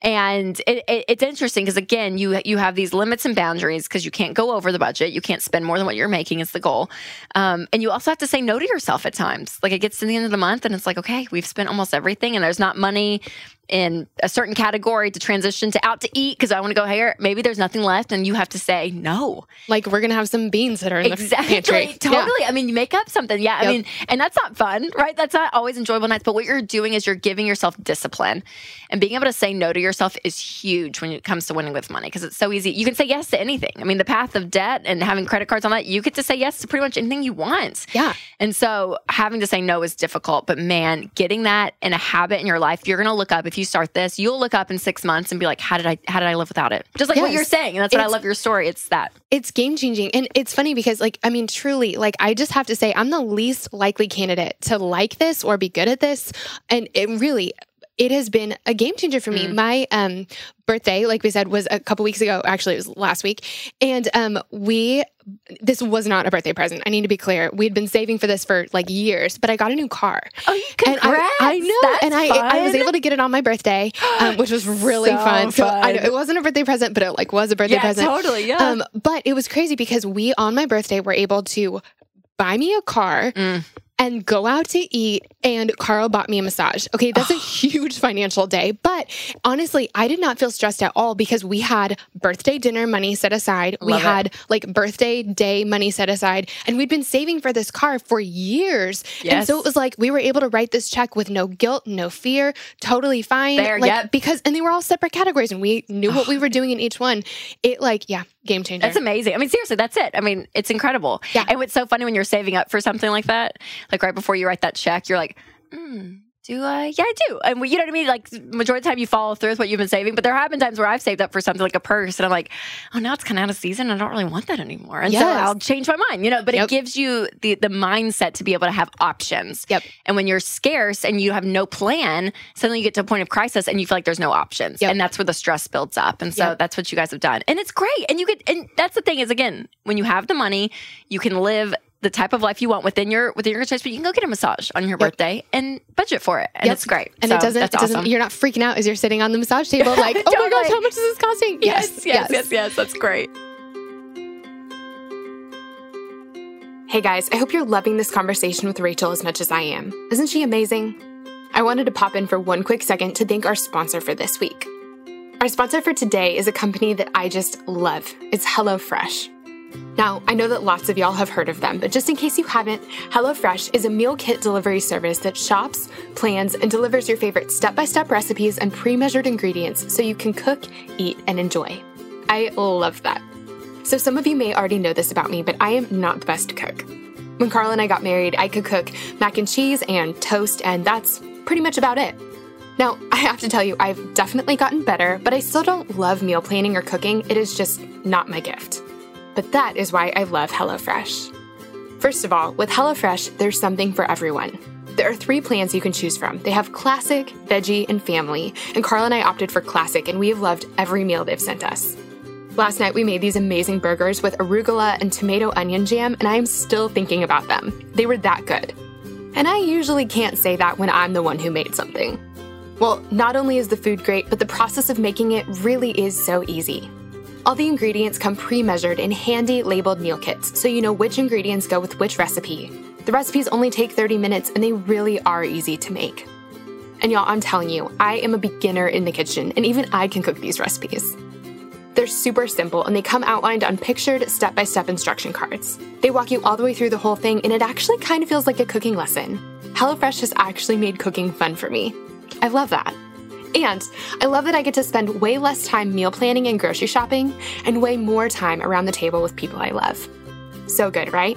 And it, it, it's interesting because again, you you have these limits and boundaries because you can't go over the budget. You can't spend more than what you're making is the goal, um, and you also have to say no to yourself at times. Like it gets to the end of the month and it's like, okay, we've spent almost everything, and there's not money in a certain category to transition to out to eat because I want to go here. Maybe there's nothing left, and you have to say no. Like we're gonna have some beans that are in Exactly. the pantry. Yeah. Totally. I mean, you make up something. Yeah. I mean, and that's not fun, right? That's not always enjoyable nights. But what you're doing is you're giving yourself discipline. And being able to say no to yourself is huge when it comes to winning with money because it's so easy. You can say yes to anything. I mean, the path of debt and having credit cards on that, you get to say yes to pretty much anything you want. Yeah. And so having to say no is difficult. But man, getting that in a habit in your life, you're going to look up, if you start this, you'll look up in six months and be like, how did I, how did I live without it? Just like what you're saying. And that's what I love your story. It's that. It's game changing. And it's funny because, like, I mean, truly, like, I just have to say, I'm the least likely candidate to like this or be good at this. And it really, it has been a game changer for me. Mm. My um, birthday, like we said, was a couple weeks ago. Actually, it was last week. And um, we, this was not a birthday present. I need to be clear. We'd been saving for this for like years, but I got a new car. Oh, And I, I know, and I, I was able to get it on my birthday, um, which was really So fun. So I know it wasn't a birthday present, but it like was a birthday yeah, present. totally. Yeah. Um, but it was crazy because we on my birthday were able to buy me a car Mm. and go out to eat and Carl bought me a massage. Okay, that's a huge financial day, but honestly, I did not feel stressed at all because we had birthday dinner money set aside. we it. had like birthday day money set aside and we'd been saving for this car for years. Yes. And so it was like we were able to write this check with no guilt, no fear, totally fine. There, like yep. because and they were all separate categories and we knew what we were doing in each one. It like, yeah, game changer. That's amazing. I mean, seriously, that's it. I mean, it's incredible. Yeah. And what's so funny when you're saving up for something like that, like right before you write that check, you're like, mm, do I? Yeah, I do. And we- you know what I mean? Like, majority of the time you follow through with what you've been saving. But there have been times where I've saved up for something like a purse and I'm like, oh, now it's kind of out of season. I don't really want that anymore. And so I'll change my mind, you know, but Yep. it gives you the, the mindset to be able to have options. Yep. And when you're scarce and you have no plan, suddenly you get to a point of crisis and you feel like there's no options. Yep. And that's where the stress builds up. And so Yep. that's what you guys have done. And it's great. And you could and that's the thing is again, when you have the money, you can live the type of life you want within your within your choice, but you can go get a massage on your birthday and budget for it. And Yep. it's great. And So it doesn't, that's it doesn't awesome. you're not freaking out as you're sitting on the massage table like, oh my gosh, how much is this costing? yes, yes, yes, yes, that's great. Hey guys, I hope you're loving this conversation with Rachel as much as I am. Isn't she amazing? I wanted to pop in for one quick second to thank our sponsor for this week. Our sponsor for today is a company that I just love. It's HelloFresh. Now, I know that lots of y'all have heard of them, but just in case you haven't, HelloFresh is a meal kit delivery service that shops, plans, and delivers your favorite step by step recipes and pre measured ingredients so you can cook, eat, and enjoy. I love that. So, some of you may already know this about me, but I am not the best cook. When Carl and I got married, I could cook mac and cheese and toast, and that's pretty much about it. Now, I have to tell you, I've definitely gotten better, but I still don't love meal planning or cooking. It is just not my gift. But that is why I love HelloFresh. First of all, with HelloFresh, there's something for everyone. There are three plans you can choose from. They have classic, veggie, and family, and Carl and I opted for classic, and we have loved every meal they've sent us. Last night we made these amazing burgers with arugula and tomato onion jam, and I am still thinking about them. They were that good. And I usually can't say that when I'm the one who made something. Well, not only is the food great, but the process of making it really is so easy. All the ingredients come pre measured in handy labeled meal kits, so you know which ingredients go with which recipe. The recipes only take 30 minutes and they really are easy to make. And y'all, I'm telling you, I am a beginner in the kitchen, and even I can cook these recipes. They're super simple and they come outlined on pictured step by step instruction cards. They walk you all the way through the whole thing, and it actually kind of feels like a cooking lesson. HelloFresh has actually made cooking fun for me. I love that. And I love that I get to spend way less time meal planning and grocery shopping and way more time around the table with people I love. So good, right?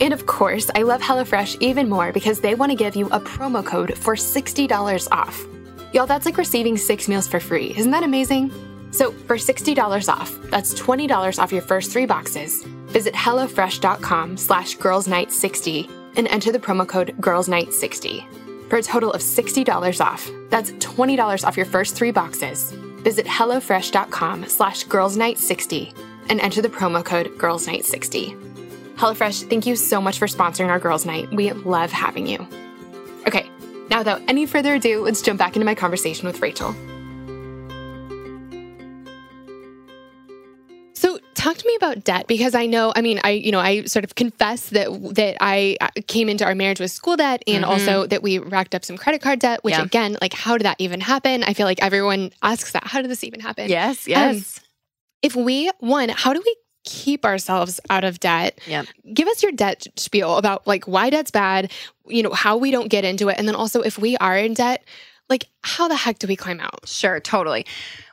And of course, I love HelloFresh even more because they want to give you a promo code for $60 off. Y'all, that's like receiving six meals for free. Isn't that amazing? So for $60 off, that's $20 off your first three boxes, visit HelloFresh.com slash girlsnight60 and enter the promo code girlsnight60 for a total of $60 off. That's $20 off your first three boxes. Visit HelloFresh.com slash girlsnight60 and enter the promo code GIRLSNIGHT60. HelloFresh, thank you so much for sponsoring our girls' night. We love having you. Okay, now without any further ado, let's jump back into my conversation with Rachel. Talk to me about debt because I know, I mean, I, you know, I sort of confess that that I uh, came into our marriage with school debt and Mm-hmm. also that we racked up some credit card debt, which Yeah. again, like, how did that even happen? I feel like everyone asks that. How did this even happen? Yes, yes. If we, one, how do we keep ourselves out of debt? Yep. Give us your debt spiel about like why debt's bad, you know, how we don't get into it. And then also if we are in debt, like how the heck do we climb out? Sure, totally.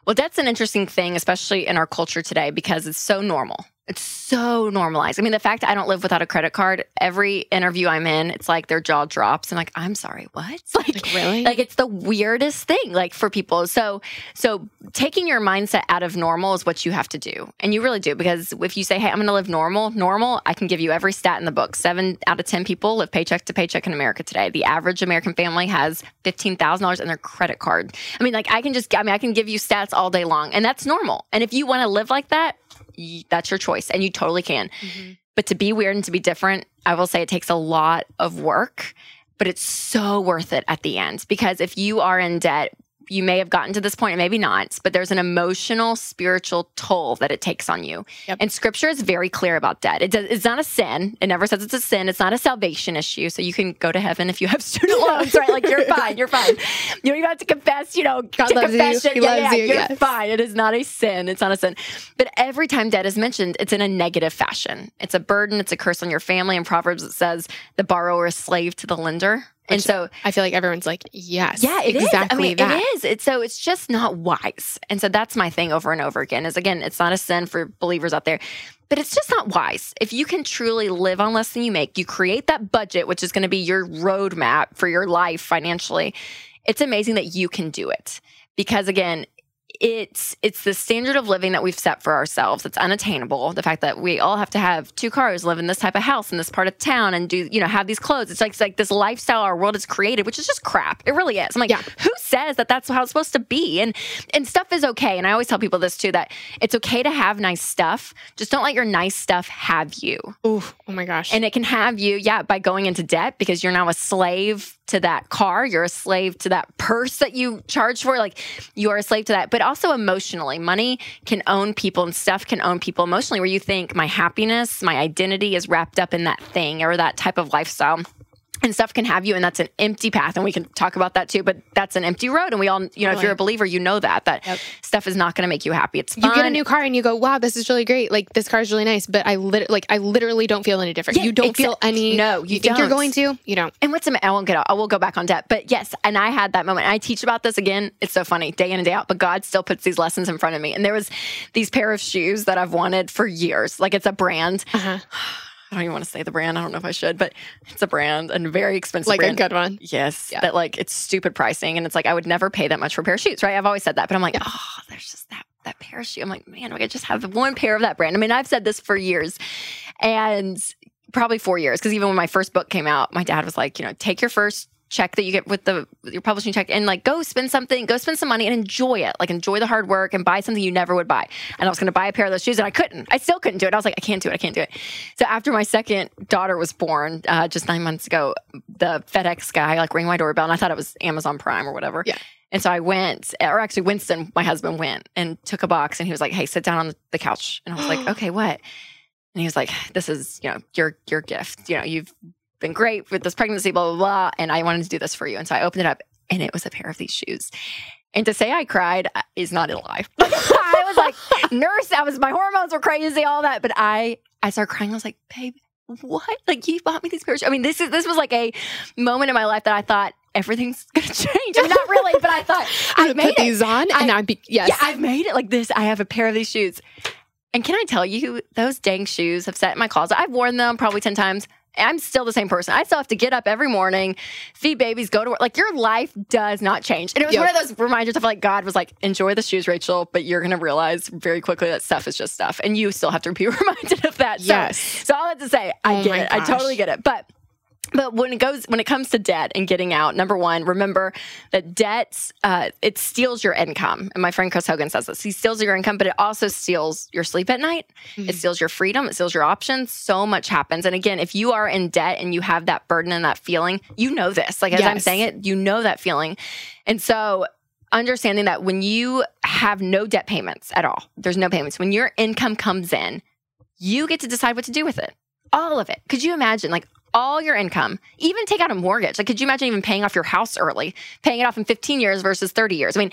Well, that's an interesting thing, especially in our culture today, because it's so normal. It's so normalized. I mean, the fact I don't live without a credit card, every interview I'm in, it's like their jaw drops. I'm like, I'm sorry, what? Like, Like, really? Like it's the weirdest thing, like for people. So, so taking your mindset out of normal is what you have to do, and you really do because if you say, "Hey, I'm going to live normal," normal, I can give you every stat in the book. Seven out of ten people live paycheck to paycheck in America today. The average American family has fifteen thousand dollars in their credit card. I mean, like I can just, I mean, I can give you stats all day long, and that's normal. And if you want to live like that, that's your choice, and you totally can. Mm-hmm. But to be weird and to be different, I will say it takes a lot of work, but it's so worth it at the end because if you are in debt, you may have gotten to this point, and maybe not, but there's an emotional, spiritual toll that it takes on you. Yep. And scripture is very clear about debt. It does, it's not a sin. It never says it's a sin. It's not a salvation issue. So you can go to heaven if you have student loans, right? Like you're fine. You're fine. You don't even have to confess, you know, God to loves you. He yeah, loves yeah, you, You're yes. fine. It is not a sin. It's not a sin. But every time debt is mentioned, it's in a negative fashion. It's a burden. It's a curse on your family. In Proverbs, it says the borrower is slave to the lender. And so I feel like everyone's like, yes, yeah, it is. exactly I mean, that. it is. It's so it's just not wise. And so that's my thing over and over again. Is again, it's not a sin for believers out there, but it's just not wise. If you can truly live on less than you make, you create that budget, which is going to be your roadmap for your life financially. It's amazing that you can do it because again. It's it's the standard of living that we've set for ourselves. It's unattainable. The fact that we all have to have two cars, live in this type of house in this part of town, and do you know have these clothes. It's like it's like this lifestyle our world has created, which is just crap. It really is. I'm like, Yeah. who says that that's how it's supposed to be? And and stuff is okay. And I always tell people this too that it's okay to have nice stuff. Just don't let your nice stuff have you. Ooh, oh my gosh. And it can have you, yeah, by going into debt because you're now a slave to that car. You're a slave to that purse that you charge for. Like you are a slave to that. But also emotionally, money can own people and stuff can own people emotionally, where you think my happiness, my identity is wrapped up in that thing or that type of lifestyle. And stuff can have you, and that's an empty path. And we can talk about that too, but that's an empty road. And we all, you know, if you're a believer, you know that, that Yep. stuff is not going to make you happy. It's you get a new car and you go, wow, this is really great. Like this car is really nice, but I lit- like I literally don't feel any different. Yeah, you don't feel any. No, you, you think you're going to. You don't. And what's am- I won't get I will go back on debt. But yes, and I had that moment. I teach about this again. It's so funny, day in and day out. But God still puts these lessons in front of me. And there was these pair of shoes that I've wanted for years. Like it's a brand. Uh-huh. I don't even want to say the brand. I don't know if I should, but it's a brand and very expensive Like a brand. good one. Yes, Yeah. that like it's stupid pricing, and it's like I would never pay that much for a pair of shoes, right? I've always said that, but I'm like, oh, there's just that that pair of shoe. I'm like, man, I could just have one pair of that brand. I mean, I've said this for years, and probably four years, because even when my first book came out, my dad was like, you know, take your first check that you get with the your publishing check and like go spend something go spend some money and enjoy it like enjoy the hard work and buy something you never would buy and i was going to buy a pair of those shoes and i couldn't i still couldn't do it i was like i can't do it i can't do it so after my second daughter was born uh, just nine months ago the fedex guy like rang my doorbell and i thought it was amazon prime or whatever Yeah. and so I went, or actually Winston, my husband, went and took a box and he was like, Hey, sit down on the couch. And I was like, Okay, what? And he was like, This is, you know, your your gift. You know, you've been great with this pregnancy, blah, blah, blah. And I wanted to do this for you. And so I opened it up and it was a pair of these shoes. And to say I cried uh, is not a lie. I was like, nurse, I was my hormones were crazy, all that. But I I started crying. I was like, babe, what? Like you bought me these pairs. I mean, this is this was like a moment in my life that I thought everything's gonna change. I mean, not really, but I thought gonna made put it. these on, and I- I'd be yes. Yeah, I've made it like this. I have a pair of these shoes. And can I tell you, those dang shoes have sat in my closet. I've worn them probably 10 times. I'm still the same person. I still have to get up every morning, feed babies, go to work. Like your life does not change. And it was Yep. one of those reminders of like God was like, enjoy the shoes, Rachel, but you're gonna realize very quickly that stuff is just stuff. And you still have to be reminded of that. So, Yes. So all that to say, I Oh get it. I totally get it. But but when it goes when it comes to debt and getting out number one remember that debts uh, it steals your income. And my friend chris hogan says this. He steals your income but it also steals your sleep at night. Mm-hmm. it steals your freedom. It steals your options. So much happens. And again if you are in debt and you have that burden and that feeling you know this. Like as yes. i'm saying it you know that feeling. And so understanding that when you have no debt payments at all there's no payments. When your income comes in you get to decide what to do with it. All of it. Could you imagine like all your income, even take out a mortgage. Like, could you imagine even paying off your house early, paying it off in 15 years versus 30 years? I mean,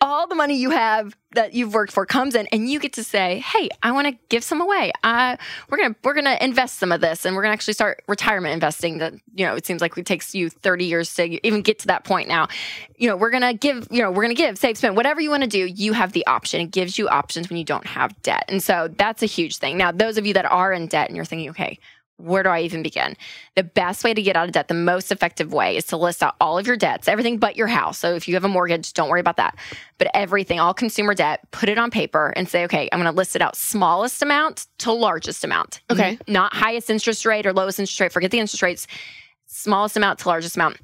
all the money you have that you've worked for comes in and you get to say hey i want to give some away. Uh, we're gonna we're gonna invest some of this and we're gonna actually start retirement investing that you know it seems like it takes you 30 years to even get to that point now. You know we're gonna give you know we're gonna give save spend whatever you want to do you have the option. It gives you options when you don't have debt. And so that's a huge thing. Now those of you that are in debt and you're thinking okay where do I even begin? The best way to get out of debt, the most effective way is to list out all of your debts, everything but your house. So if you have a mortgage, don't worry about that. But everything, all consumer debt, put it on paper and say, okay, I'm going to list it out smallest amount to largest amount. Okay. Not highest interest rate or lowest interest rate. Forget the interest rates. Smallest amount to largest amount.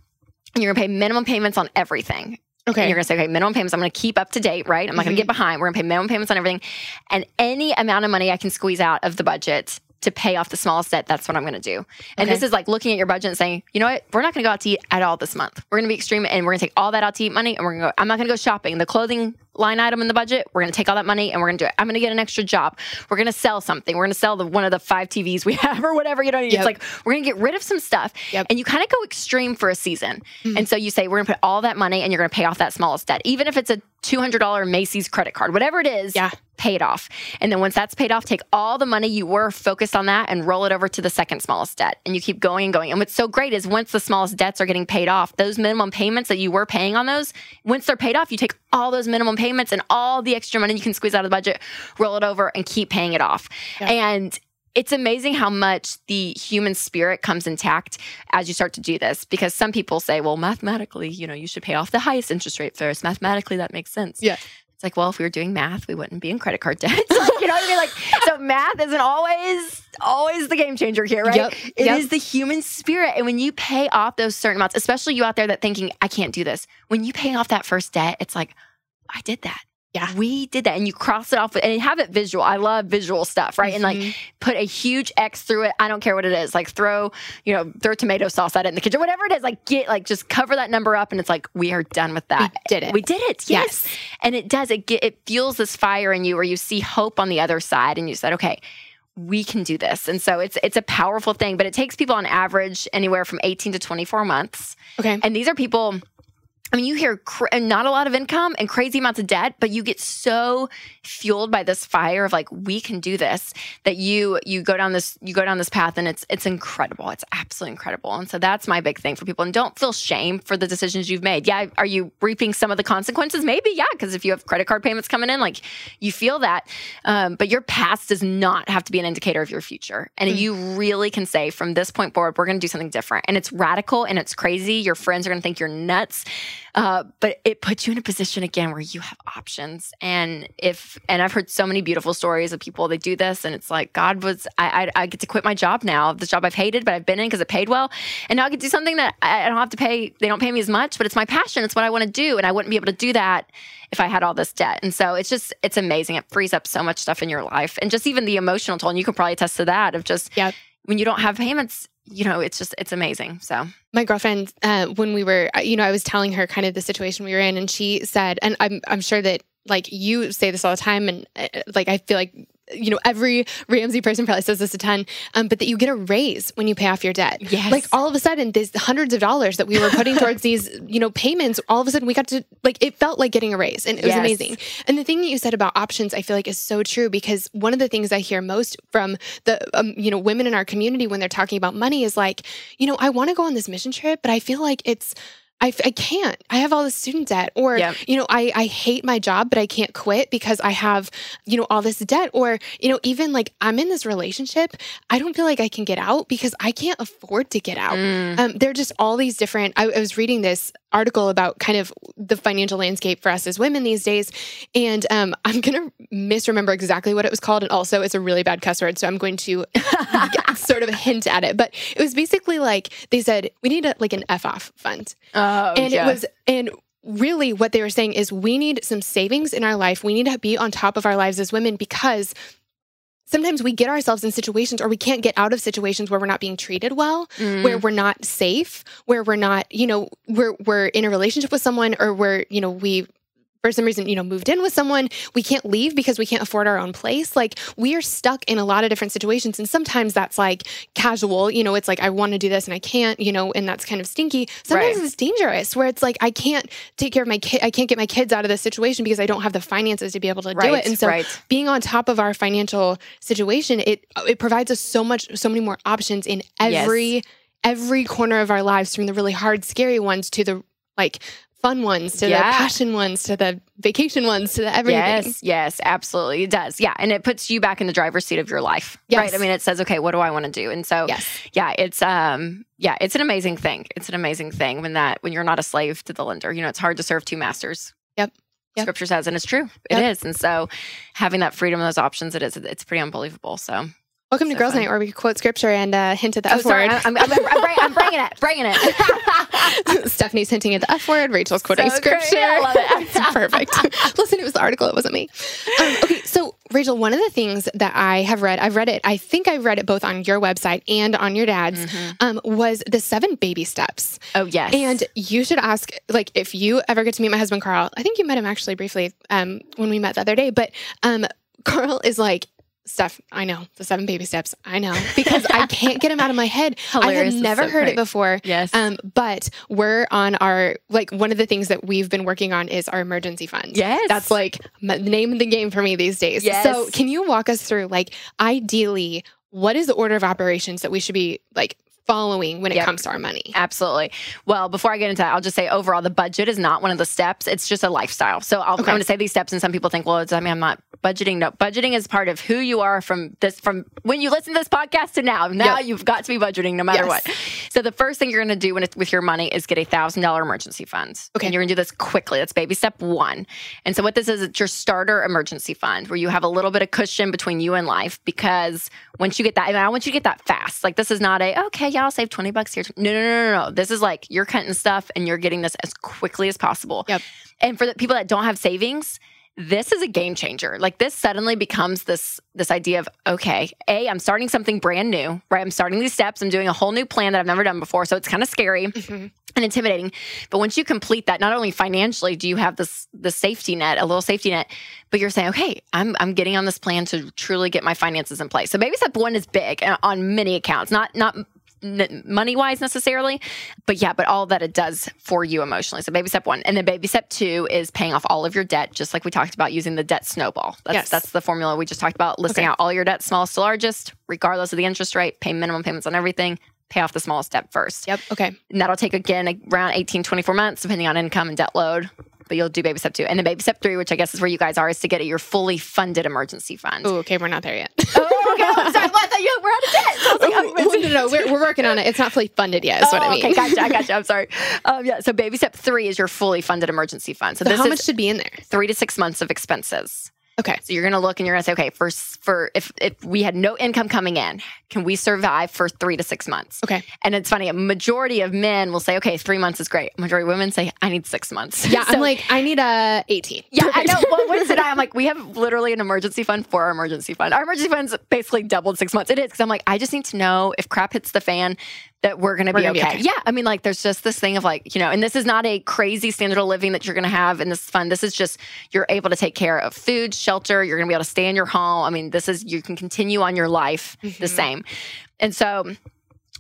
And you're going to pay minimum payments on everything. Okay. And you're going to say, okay, minimum payments, I'm going to keep up to date, right? I'm not mm-hmm. going to get behind. We're going to pay minimum payments on everything. And any amount of money I can squeeze out of the budget to pay off the smallest debt, that's what I'm going to do. And okay. this is like looking at your budget and saying, you know what, we're not going to go out to eat at all this month. We're going to be extreme and we're going to take all that out to eat money and we're going to go, I'm not going to go shopping. The clothing line item in the budget, we're going to take all that money and we're going to do it. I'm going to get an extra job. We're going to sell something. We're going to sell the, one of the five TVs we have or whatever. You know, yep. it's like we're going to get rid of some stuff. Yep. And you kind of go extreme for a season. Mm-hmm. And so you say, we're going to put all that money and you're going to pay off that smallest debt, even if it's a $200 Macy's credit card, whatever it is. Yeah pay it off. And then once that's paid off, take all the money you were focused on that and roll it over to the second smallest debt. And you keep going and going. And what's so great is once the smallest debts are getting paid off, those minimum payments that you were paying on those, once they're paid off, you take all those minimum payments and all the extra money you can squeeze out of the budget, roll it over and keep paying it off. Yeah. And it's amazing how much the human spirit comes intact as you start to do this because some people say well mathematically you know you should pay off the highest interest rate first mathematically that makes sense yeah it's like, well, if we were doing math, we wouldn't be in credit card debt. like, you know what I mean? Like, so math isn't always always the game changer here, right? Yep. It yep. is the human spirit. And when you pay off those certain amounts, especially you out there that thinking, I can't do this, when you pay off that first debt, it's like, I did that. Yeah. We did that. And you cross it off and have it visual. I love visual stuff, right? Mm-hmm. And like mm-hmm. put a huge X through it. I don't care what it is. Like throw, you know, throw tomato sauce at it in the kitchen, whatever it is. Like get, like just cover that number up and it's like, we are done with that. We did it. We did it. Yes. yes. And it does, it get, it fuels this fire in you where you see hope on the other side and you said, okay, we can do this. And so it's it's a powerful thing, but it takes people on average anywhere from 18 to 24 months. Okay. And these are people I mean, you hear cr- not a lot of income and crazy amounts of debt, but you get so fueled by this fire of like, we can do this that you you go down this you go down this path and it's it's incredible. It's absolutely incredible. And so that's my big thing for people. And don't feel shame for the decisions you've made. Yeah, are you reaping some of the consequences? Maybe, yeah, because if you have credit card payments coming in, like you feel that. Um, but your past does not have to be an indicator of your future. And mm. you really can say from this point forward, we're going to do something different. And it's radical and it's crazy. Your friends are going to think you're nuts uh, but it puts you in a position again where you have options. And if, and I've heard so many beautiful stories of people that do this, and it's like, God was, I, I, I get to quit my job now, the job I've hated, but I've been in because it paid well. And now I get to do something that I, I don't have to pay, they don't pay me as much, but it's my passion. It's what I want to do. And I wouldn't be able to do that if I had all this debt. And so it's just, it's amazing. It frees up so much stuff in your life. And just even the emotional toll, and you can probably attest to that of just, yeah. when you don't have payments, you know, it's just, it's amazing. So my girlfriend, uh, when we were, uh, you know, I was telling her kind of the situation we were in, and she said, and I'm, I'm sure that like you say this all the time, and uh, like I feel like you know, every Ramsey person probably says this a ton, um, but that you get a raise when you pay off your debt. Yes. Like all of a sudden, these hundreds of dollars that we were putting towards these, you know, payments, all of a sudden we got to, like, it felt like getting a raise and it was yes. amazing. And the thing that you said about options, I feel like is so true because one of the things I hear most from the, um, you know, women in our community when they're talking about money is like, you know, I want to go on this mission trip, but I feel like it's, I, I can't. I have all this student debt. Or, yep. you know, I, I hate my job, but I can't quit because I have, you know, all this debt. Or, you know, even like I'm in this relationship, I don't feel like I can get out because I can't afford to get out. Mm. Um, there are just all these different, I, I was reading this article about kind of the financial landscape for us as women these days. And um, I'm going to misremember exactly what it was called. And also, it's a really bad cuss word. So I'm going to sort of hint at it. But it was basically like they said, we need a, like an F off fund. Oh, and it was, and really what they were saying is we need some savings in our life. We need to be on top of our lives as women because sometimes we get ourselves in situations or we can't get out of situations where we're not being treated well, mm. where we're not safe, where we're not, you know, we're we're in a relationship with someone or we're, you know, we for some reason, you know, moved in with someone, we can't leave because we can't afford our own place. Like we are stuck in a lot of different situations. And sometimes that's like casual, you know, it's like I want to do this and I can't, you know, and that's kind of stinky. Sometimes right. it's dangerous where it's like I can't take care of my kid, I can't get my kids out of this situation because I don't have the finances to be able to right. do it. And so right. being on top of our financial situation, it it provides us so much, so many more options in every yes. every corner of our lives, from the really hard, scary ones to the like fun ones to yeah. the passion ones to the vacation ones to the everything. Yes, yes, absolutely. It does. Yeah. And it puts you back in the driver's seat of your life. Yes. Right. I mean, it says, okay, what do I want to do? And so yes. yeah, it's um yeah, it's an amazing thing. It's an amazing thing when that when you're not a slave to the lender. You know, it's hard to serve two masters. Yep. Yep. Scripture says, and it's true. It yep. is, And so having that freedom, those options, it is, it's pretty unbelievable. So Welcome so to Girls fun. Night, where we quote scripture and uh, hint at the oh, F sorry, word. I'm, I'm, I'm, I'm, bringing it, bringing it. Stephanie's hinting at the F word. Rachel's quoting so scripture. I love it. perfect. Listen, it was the article. It wasn't me. Um, okay, so Rachel, one of the things that I have read, I've read it. I think I've read it both on your website and on your dad's. Mm-hmm. Um, was the seven baby steps? Oh yes. And you should ask, like, if you ever get to meet my husband Carl. I think you met him actually briefly um, when we met the other day, but um, Carl is like Steph, I know the seven baby steps. I know because I can't get them out of my head. Hilarious. I had never so heard great. it before. Yes. Um, but we're on our like one of the things that we've been working on is our emergency fund. Yes. That's like the name of the game for me these days. Yes. So can you walk us through like ideally what is the order of operations that we should be like following when it yep. comes to our money. Absolutely. Well, before I get into that, I'll just say overall, the budget is not one of the steps. It's just a lifestyle. So i am going to say these steps, and some people think, well, it's, I mean, I'm not budgeting. No, budgeting is part of who you are from this, from when you listen to this podcast to now. Now yep. you've got to be budgeting no matter yes. what. So the first thing you're going to do when it's with your money is get a thousand dollar emergency fund. Okay. And you're going to do this quickly. That's baby step one. And so what this is, it's your starter emergency fund where you have a little bit of cushion between you and life because once you get that, and I want you to get that fast. Like this is not a okay, yeah, I'll save twenty bucks here. No, no, no, no, no. This is like you're cutting stuff and you're getting this as quickly as possible. Yep. And for the people that don't have savings, this is a game changer. Like this suddenly becomes this this idea of okay, a I'm starting something brand new, right? I'm starting these steps. I'm doing a whole new plan that I've never done before, so it's kind of scary. Mm-hmm. And intimidating, but once you complete that, not only financially do you have this the safety net, a little safety net, but you're saying, okay, I'm I'm getting on this plan to truly get my finances in place. So baby step one is big uh, on many accounts, not not money wise necessarily, but yeah, but all that it does for you emotionally. So baby step one, and then baby step two is paying off all of your debt, just like we talked about using the debt snowball. That's yes. that's the formula we just talked about. Listing okay. out all your debt, smallest to largest, regardless of the interest rate. Pay minimum payments on everything. Pay off the smallest debt first. Yep. Okay. And that'll take again around 18, 24 months, depending on income and debt load but you'll do baby step two. And then baby step three, which I guess is where you guys are, is to get your fully funded emergency fund. Oh, okay, we're not there yet. oh, okay. I'm sorry. Well, I thought you were out of debt. So like, oh, no, no, no, we're, we're working on it. It's not fully funded yet, is oh, what I oh, mean. Okay, gotcha, I gotcha. I'm sorry. Um, yeah, so baby step three is your fully funded emergency fund. So, so how much should be in there? Three to six months of expenses. Okay. So you're going to look and you're going to say, okay, for for if if we had no income coming in, can we survive for three to six months? Okay. And it's funny, a majority of men will say, okay, three months is great. A majority of women say, I need six months. Yeah, so, I'm like, I need a 18. Yeah, Perfect. I know. Well, what is it? I'm like, we have literally an emergency fund for our emergency fund. Our emergency fund's basically doubled six months. It is because I'm like, I just need to know if crap hits the fan, that we're going to be, okay. Yeah. I mean, like, there's just this thing of like, you know, and this is not a crazy standard of living that you're going to have in this fund. This is just you're able to take care of food, shelter. You're going to be able to stay in your home. I mean, this is, you can continue on your life mm-hmm. the same. And so,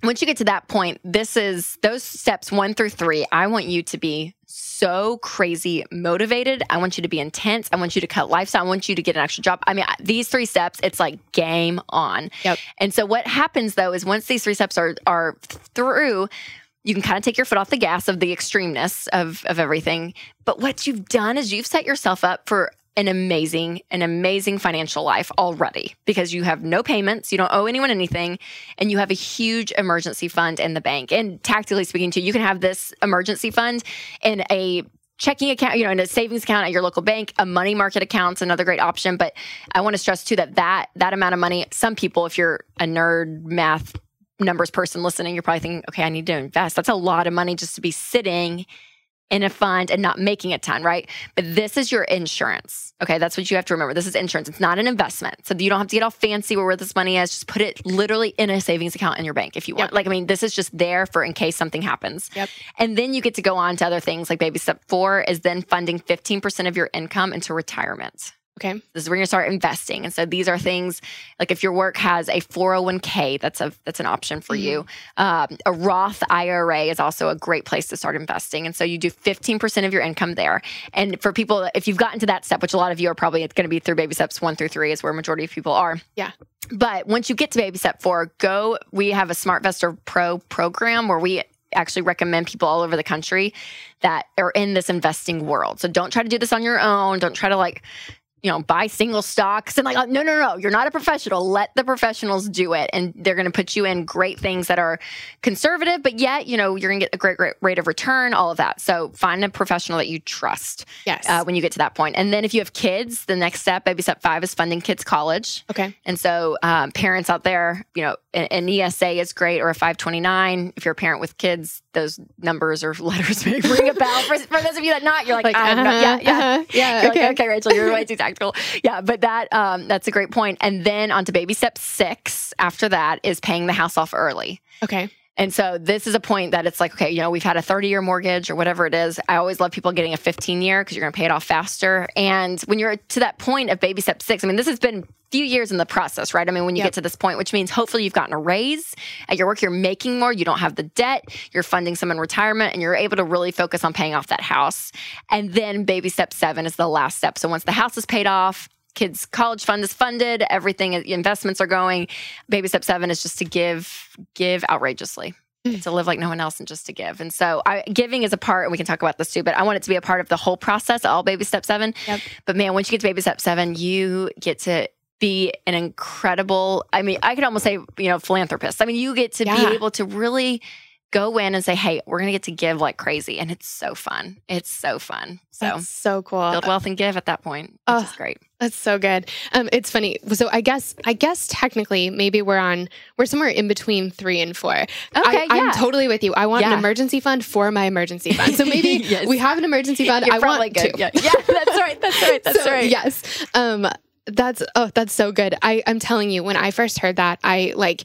once you get to that point, this is those steps one through three. I want you to be so crazy motivated. I want you to be intense. I want you to cut lifestyle. I want you to get an extra job. I mean, these three steps, it's like game on. Yep. And so what happens though is once these three steps are are through, you can kind of take your foot off the gas of the extremeness of of everything. But what you've done is you've set yourself up for an amazing, an amazing financial life already because you have no payments, you don't owe anyone anything, and you have a huge emergency fund in the bank. And tactically speaking, too, you can have this emergency fund in a checking account, you know, in a savings account at your local bank, a money market account's another great option. But I want to stress too that that that amount of money, some people, if you're a nerd math numbers person listening, you're probably thinking, okay, I need to invest. That's a lot of money just to be sitting in a fund and not making a ton, right? But this is your insurance. Okay. That's what you have to remember. This is insurance. It's not an investment. So you don't have to get all fancy where this money is. Just put it literally in a savings account in your bank if you want. Yep. Like, I mean, this is just there for in case something happens. Yep. And then you get to go on to other things like baby step four is then funding 15% of your income into retirement. Okay. This is where you start investing. And so these are things like if your work has a 401k, that's a that's an option for mm-hmm. you. Um, a Roth IRA is also a great place to start investing. And so you do 15% of your income there. And for people, if you've gotten to that step, which a lot of you are probably it's going to be through baby steps one through three, is where majority of people are. Yeah. But once you get to baby step four, go. We have a Smart SmartVestor Pro program where we actually recommend people all over the country that are in this investing world. So don't try to do this on your own. Don't try to like you know, buy single stocks and like, no, no, no, you're not a professional. Let the professionals do it. And they're going to put you in great things that are conservative, but yet, you know, you're going to get a great, great rate of return, all of that. So find a professional that you trust. Yes. Uh, when you get to that point. And then if you have kids, the next step, baby step five is funding kids college. Okay. And so um, parents out there, you know, an, an ESA is great or a 529. If you're a parent with kids, those numbers or letters may ring a bell. For, for those of you that not, you're like, like uh-huh, yeah, yeah, uh-huh, yeah. Okay. okay, Rachel, you're way too tactical. Yeah, but that um, that's a great point. And then on to baby step six. After that is paying the house off early. Okay. And so this is a point that it's like, okay, you know, we've had a 30 year mortgage or whatever it is. I always love people getting a 15 year because you're going to pay it off faster. And when you're to that point of baby step six, I mean, this has been few years in the process, right? I mean, when you yep. get to this point, which means hopefully you've gotten a raise at your work, you're making more, you don't have the debt, you're funding some in retirement, and you're able to really focus on paying off that house. And then baby step seven is the last step. So once the house is paid off, kids college fund is funded everything investments are going baby step seven is just to give give outrageously mm. to live like no one else and just to give. And so I, giving is a part, and we can talk about this too, but I want it to be a part of the whole process, all baby step seven. Yep. But man, once you get to baby step seven, you get to be an incredible, I mean, I could almost say, you know, philanthropist. I mean, you get to yeah. be able to really go in and say, hey, we're going to get to give like crazy. And it's so fun. It's so fun. So, that's so cool. Build wealth and give at that point, which oh, is great. That's so good. Um, it's funny. So I guess, I guess technically maybe we're on, we're somewhere in between three and four. Okay. I, am totally with you. I want yeah. an emergency fund for my emergency fund. So maybe yes. we have an emergency fund. You're I want good. to. Yeah. yeah, that's right. That's right. That's so, right. Yes. Um, that's oh, that's so good. I I'm telling you, when I first heard that, I like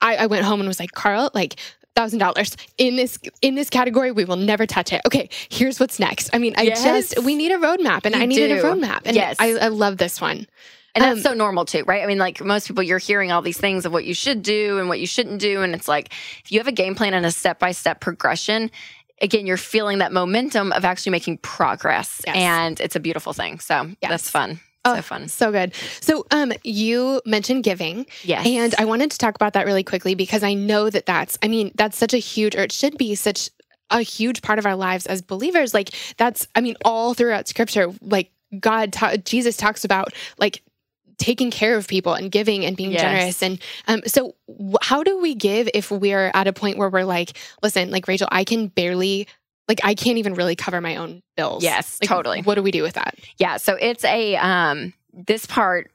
I, I went home and was like, Carl, like thousand dollars in this in this category. We will never touch it. Okay, here's what's next. I mean, I yes. just we need a roadmap, and you I needed do. a roadmap, and yes. I, I love this one. And that's um, so normal too, right? I mean, like most people, you're hearing all these things of what you should do and what you shouldn't do. And it's like, if you have a game plan and a step by step progression, again, you're feeling that momentum of actually making progress. Yes. And it's a beautiful thing. So yes. that's fun. Oh, so fun. So good. So um you mentioned giving. Yes. And I wanted to talk about that really quickly because I know that that's I mean that's such a huge or it should be such a huge part of our lives as believers. Like that's I mean all throughout scripture like God ta- Jesus talks about like taking care of people and giving and being yes. generous and um, so w- how do we give if we're at a point where we're like listen like rachel i can barely like I can't even really cover my own bills. Yes, like, totally. What do we do with that? Yeah, so it's a um this part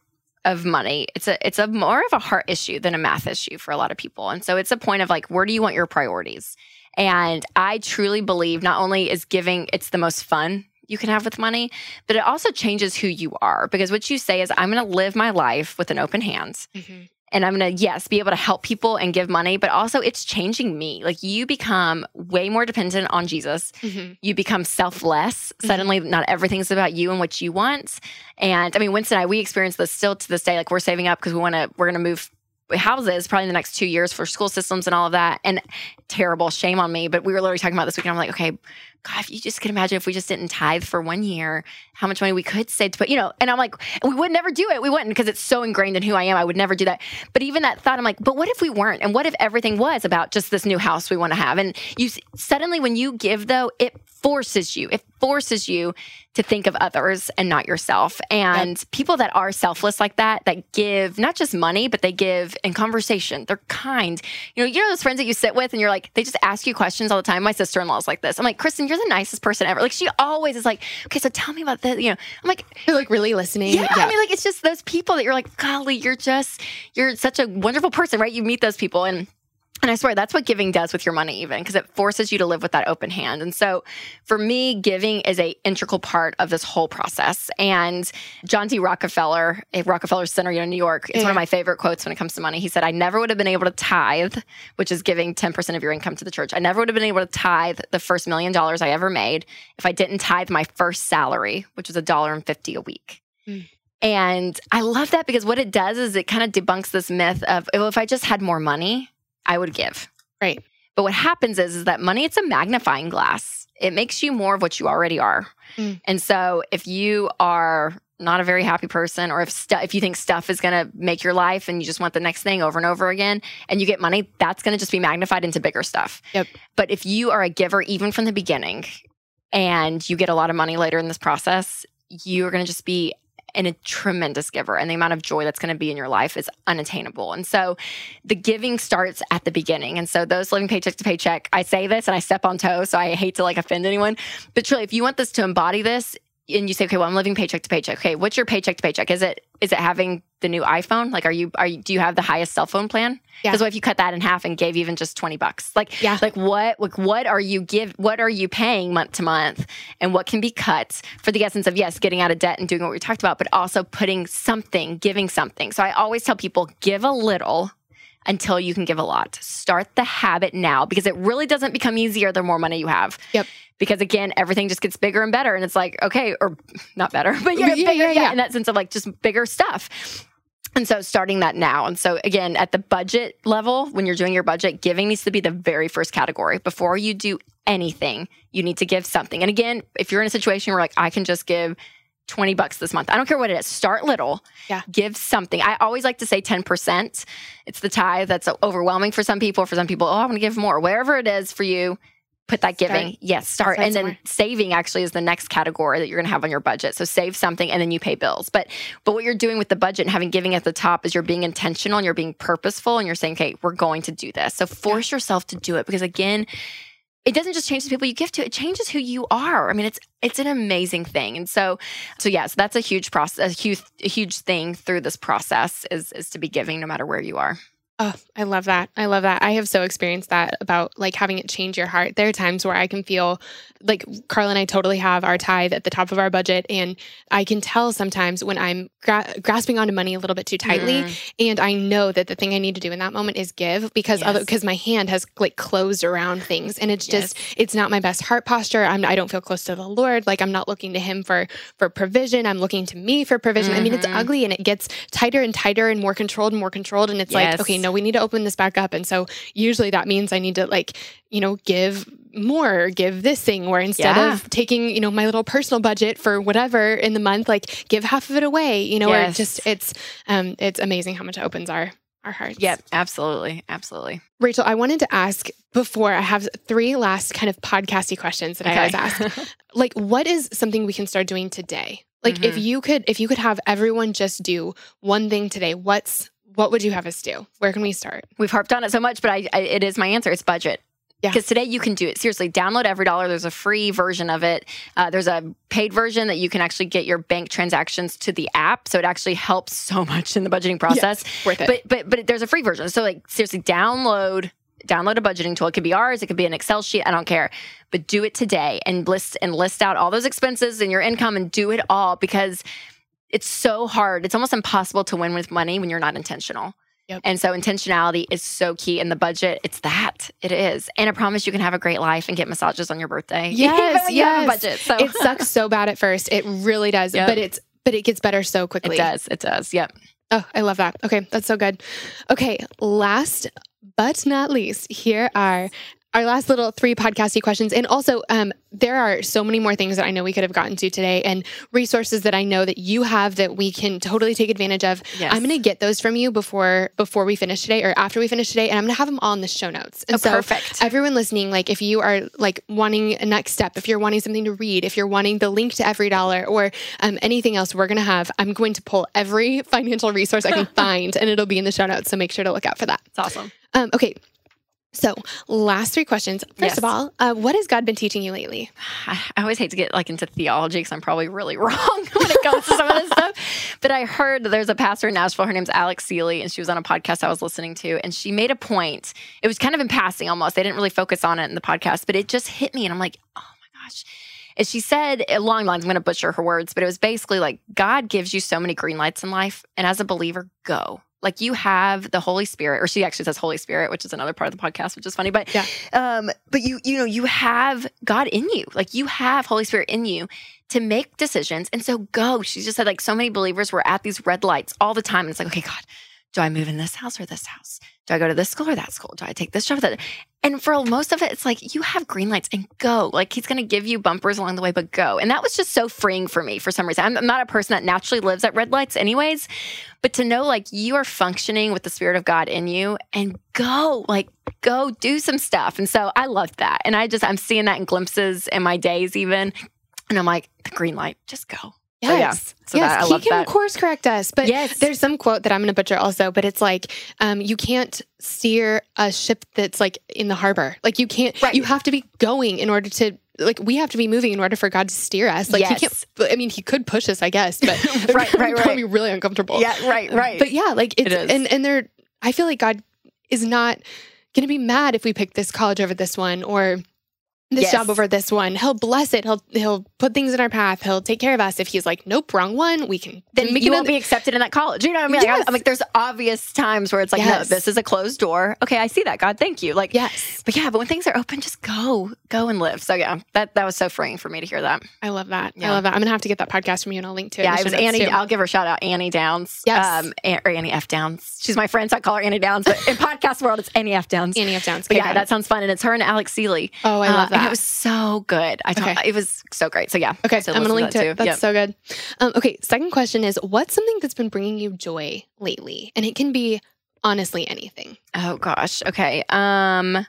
of money it's a it's a more of a heart issue than a math issue for a lot of people and so it's a point of like where do you want your priorities and i truly believe not only is giving it's the most fun you can have with money but it also changes who you are because what you say is i'm going to live my life with an open hand mm-hmm and I'm going to, yes, be able to help people and give money, but also it's changing me. Like you become way more dependent on Jesus. Mm-hmm. You become selfless. Mm-hmm. Suddenly, not everything's about you and what you want. And I mean, Winston and I, we experience this still to this day. Like we're saving up because we want to, we're going to move houses probably in the next two years for school systems and all of that. And terrible shame on me. But we were literally talking about this weekend. I'm like, okay, God, if you just could imagine if we just didn't tithe for one year, how much money we could save to put, you know, and I'm like, we would never do it. We wouldn't because it's so ingrained in who I am. I would never do that. But even that thought, I'm like, but what if we weren't? And what if everything was about just this new house we want to have? And you suddenly, when you give, though, it forces you, it forces you to think of others and not yourself. And yep. people that are selfless like that, that give not just money, but they give in conversation. They're kind. You know, you know those friends that you sit with and you're like, they just ask you questions all the time. My sister in law is like this. I'm like, Kristen, you're the nicest person ever. Like she always is like, okay, so tell me about this. You know, I'm like, you're like really listening. Yeah, yeah. I mean, like it's just those people that you're like, golly, you're just, you're such a wonderful person, right? You meet those people and and I swear that's what giving does with your money, even because it forces you to live with that open hand. And so for me, giving is a integral part of this whole process. And John D. Rockefeller, at Rockefeller Center, you know, New York, it's yeah. one of my favorite quotes when it comes to money. He said, I never would have been able to tithe, which is giving 10% of your income to the church. I never would have been able to tithe the first million dollars I ever made if I didn't tithe my first salary, which was a dollar and fifty a week. Mm. And I love that because what it does is it kind of debunks this myth of, well, if I just had more money, I would give. Right. But what happens is, is that money, it's a magnifying glass. It makes you more of what you already are. Mm. And so if you are not a very happy person or if stu- if you think stuff is going to make your life and you just want the next thing over and over again and you get money that's going to just be magnified into bigger stuff yep. but if you are a giver even from the beginning and you get a lot of money later in this process you're going to just be and a tremendous giver and the amount of joy that's going to be in your life is unattainable. And so the giving starts at the beginning. And so those living paycheck to paycheck, I say this and I step on toes, so I hate to like offend anyone, but truly if you want this to embody this, and you say, okay, well, I'm living paycheck to paycheck. Okay, what's your paycheck to paycheck? Is it is it having the new iPhone? Like, are you are you, do you have the highest cell phone plan? Because yeah. what if you cut that in half and gave even just twenty bucks? Like, yeah, like what like what are you give what are you paying month to month, and what can be cut for the essence of yes, getting out of debt and doing what we talked about, but also putting something, giving something. So I always tell people, give a little until you can give a lot. Start the habit now because it really doesn't become easier the more money you have. Yep because again, everything just gets bigger and better. And it's like, okay, or not better, but yeah, yeah, bigger, yeah, yeah, in that sense of like just bigger stuff. And so starting that now. And so again, at the budget level, when you're doing your budget, giving needs to be the very first category. Before you do anything, you need to give something. And again, if you're in a situation where like I can just give 20 bucks this month. I don't care what it is. Start little. Yeah. Give something. I always like to say 10%. It's the tithe that's overwhelming for some people. For some people, oh, I want to give more. Wherever it is for you, put that giving start. yes start and then saving actually is the next category that you're going to have on your budget. So save something and then you pay bills. But but what you're doing with the budget and having giving at the top is you're being intentional and you're being purposeful and you're saying okay we're going to do this. So force yeah. yourself to do it because again it doesn't just change the people you give to it changes who you are. I mean it's it's an amazing thing. And so so yes yeah, so that's a huge process a huge a huge thing through this process is is to be giving no matter where you are Oh, I love that. I love that. I have so experienced that about like having it change your heart. There are times where I can feel like Carl and I totally have our tithe at the top of our budget. And I can tell sometimes when I'm gra- grasping onto money a little bit too tightly. Mm. And I know that the thing I need to do in that moment is give because yes. because my hand has like closed around things. And it's just, yes. it's not my best heart posture. I'm, I don't feel close to the Lord. Like I'm not looking to him for, for provision. I'm looking to me for provision. Mm-hmm. I mean, it's mm-hmm. ugly and it gets tighter and tighter and more controlled and more controlled. And it's yes. like, okay, no, we need to open this back up. And so usually that means I need to like, you know, give more give this thing where instead yeah. of taking you know my little personal budget for whatever in the month like give half of it away you know yes. or just it's um it's amazing how much it opens our our hearts yep absolutely absolutely rachel i wanted to ask before i have three last kind of podcasty questions that okay. i always ask like what is something we can start doing today like mm-hmm. if you could if you could have everyone just do one thing today what's what would you have us do? Where can we start? We've harped on it so much, but I, I, it is my answer. It's budget. Yeah. Because today you can do it. Seriously, download EveryDollar. There's a free version of it. Uh, there's a paid version that you can actually get your bank transactions to the app. So it actually helps so much in the budgeting process. Yes, worth it. But but but there's a free version. So like seriously, download download a budgeting tool. It could be ours. It could be an Excel sheet. I don't care. But do it today and list and list out all those expenses and your income and do it all because it's so hard. It's almost impossible to win with money when you're not intentional. Yep. And so intentionality is so key in the budget. It's that. It is. And I promise you can have a great life and get massages on your birthday. Yes, yes. budget. So it sucks so bad at first. It really does. Yep. But it's but it gets better so quickly. It does. It does. Yep. Oh, I love that. Okay, that's so good. Okay, last but not least, here are our last little three podcasty questions. And also, um, there are so many more things that I know we could have gotten to today and resources that I know that you have that we can totally take advantage of. Yes. I'm going to get those from you before before we finish today or after we finish today, and I'm going to have them all in the show notes. And Oh, so, perfect. everyone listening, like if you are like wanting a next step, if you're wanting something to read, if you're wanting the link to EveryDollar or um, anything else, we're going to have. I'm going to pull every financial resource I can find, and it'll be in the show notes. So make sure to look out for that. It's awesome. Um, okay. So, last three questions. First Yes. of all, uh, what has God been teaching you lately? I, I always hate to get like into theology because I'm probably really wrong when it comes to some of this stuff. But I heard that there's a pastor in Nashville. Her name's Alex Seeley, and she was on a podcast I was listening to, and she made a point. It was kind of in passing almost. They didn't really focus on it in the podcast, but it just hit me, and I'm like, oh my gosh. And she said along lines, I'm going to butcher her words, but it was basically like God gives you so many green lights in life, and as a believer, go. Like you have the Holy Spirit, or she actually says Holy Spirit, which is another part of the podcast, which is funny. But Yeah. um, but you you know you have God in you, like you have Holy Spirit in you to make decisions, and so go. She just said like so many believers were at these red lights all the time, and it's like okay, God, do I move in this house or this house? Do I go to this school or that school? Do I take this job? Or that? And for most of it, it's like you have green lights and go. Like he's going to give you bumpers along the way, but go. And that was just so freeing for me for some reason. I'm, I'm not a person that naturally lives at red lights, anyways. But to know like you are functioning with the Spirit of God in you and go, like go do some stuff. And so I loved that. And I just, I'm seeing that in glimpses in my days, even. And I'm like, the green light, just go. So, yeah. Yes. So yes. that- I he can that. course correct us, but Yes. there's some quote that I'm going to butcher also, but it's like um, you can't steer a ship that's like in the harbor. Like you can't. Right. You have to be going in order to. Like we have to be moving in order for God to steer us. Like he can't. I mean, he could push us, I guess, but Right, right, right. be really uncomfortable. Yeah, right, right. But yeah, like it's It is. and and they're. I feel like God is not going to be mad if we pick this college over this one or this Yes. job over this one. He'll bless it. He'll he'll put things in our path. He'll take care of us. If he's like, nope, wrong one, we can then make you won't be accepted in that college. You know what I mean? Like, I'm- Yes. I'm like, there's obvious times where it's like, Yes. no, this is a closed door. Okay, I see that. God, thank you. Like, Yes, but yeah, but when things are open, just go, go and live. So yeah, that that was so freeing for me to hear that. I love that. I love that. I'm gonna have to get that podcast from you, and I'll link to it. Yeah, it was Annie. too. I'll give her a shout out, Annie Downs. Yes. um, or Annie F Downs. She's my friend, so I call her Annie Downs. But in podcast world, it's Annie F Downs. Annie F. Downs. But Okay, yeah, that sounds fun, and it's her and Alex Seeley. Oh, I love Uh, love and it was so good. I Okay. it was so great. So yeah, Okay, so I'm gonna link to it. too. That's Yep. so good. Um, okay, second question is what's something that's been bringing you joy lately? And it can be honestly anything. Oh gosh. Okay. Um,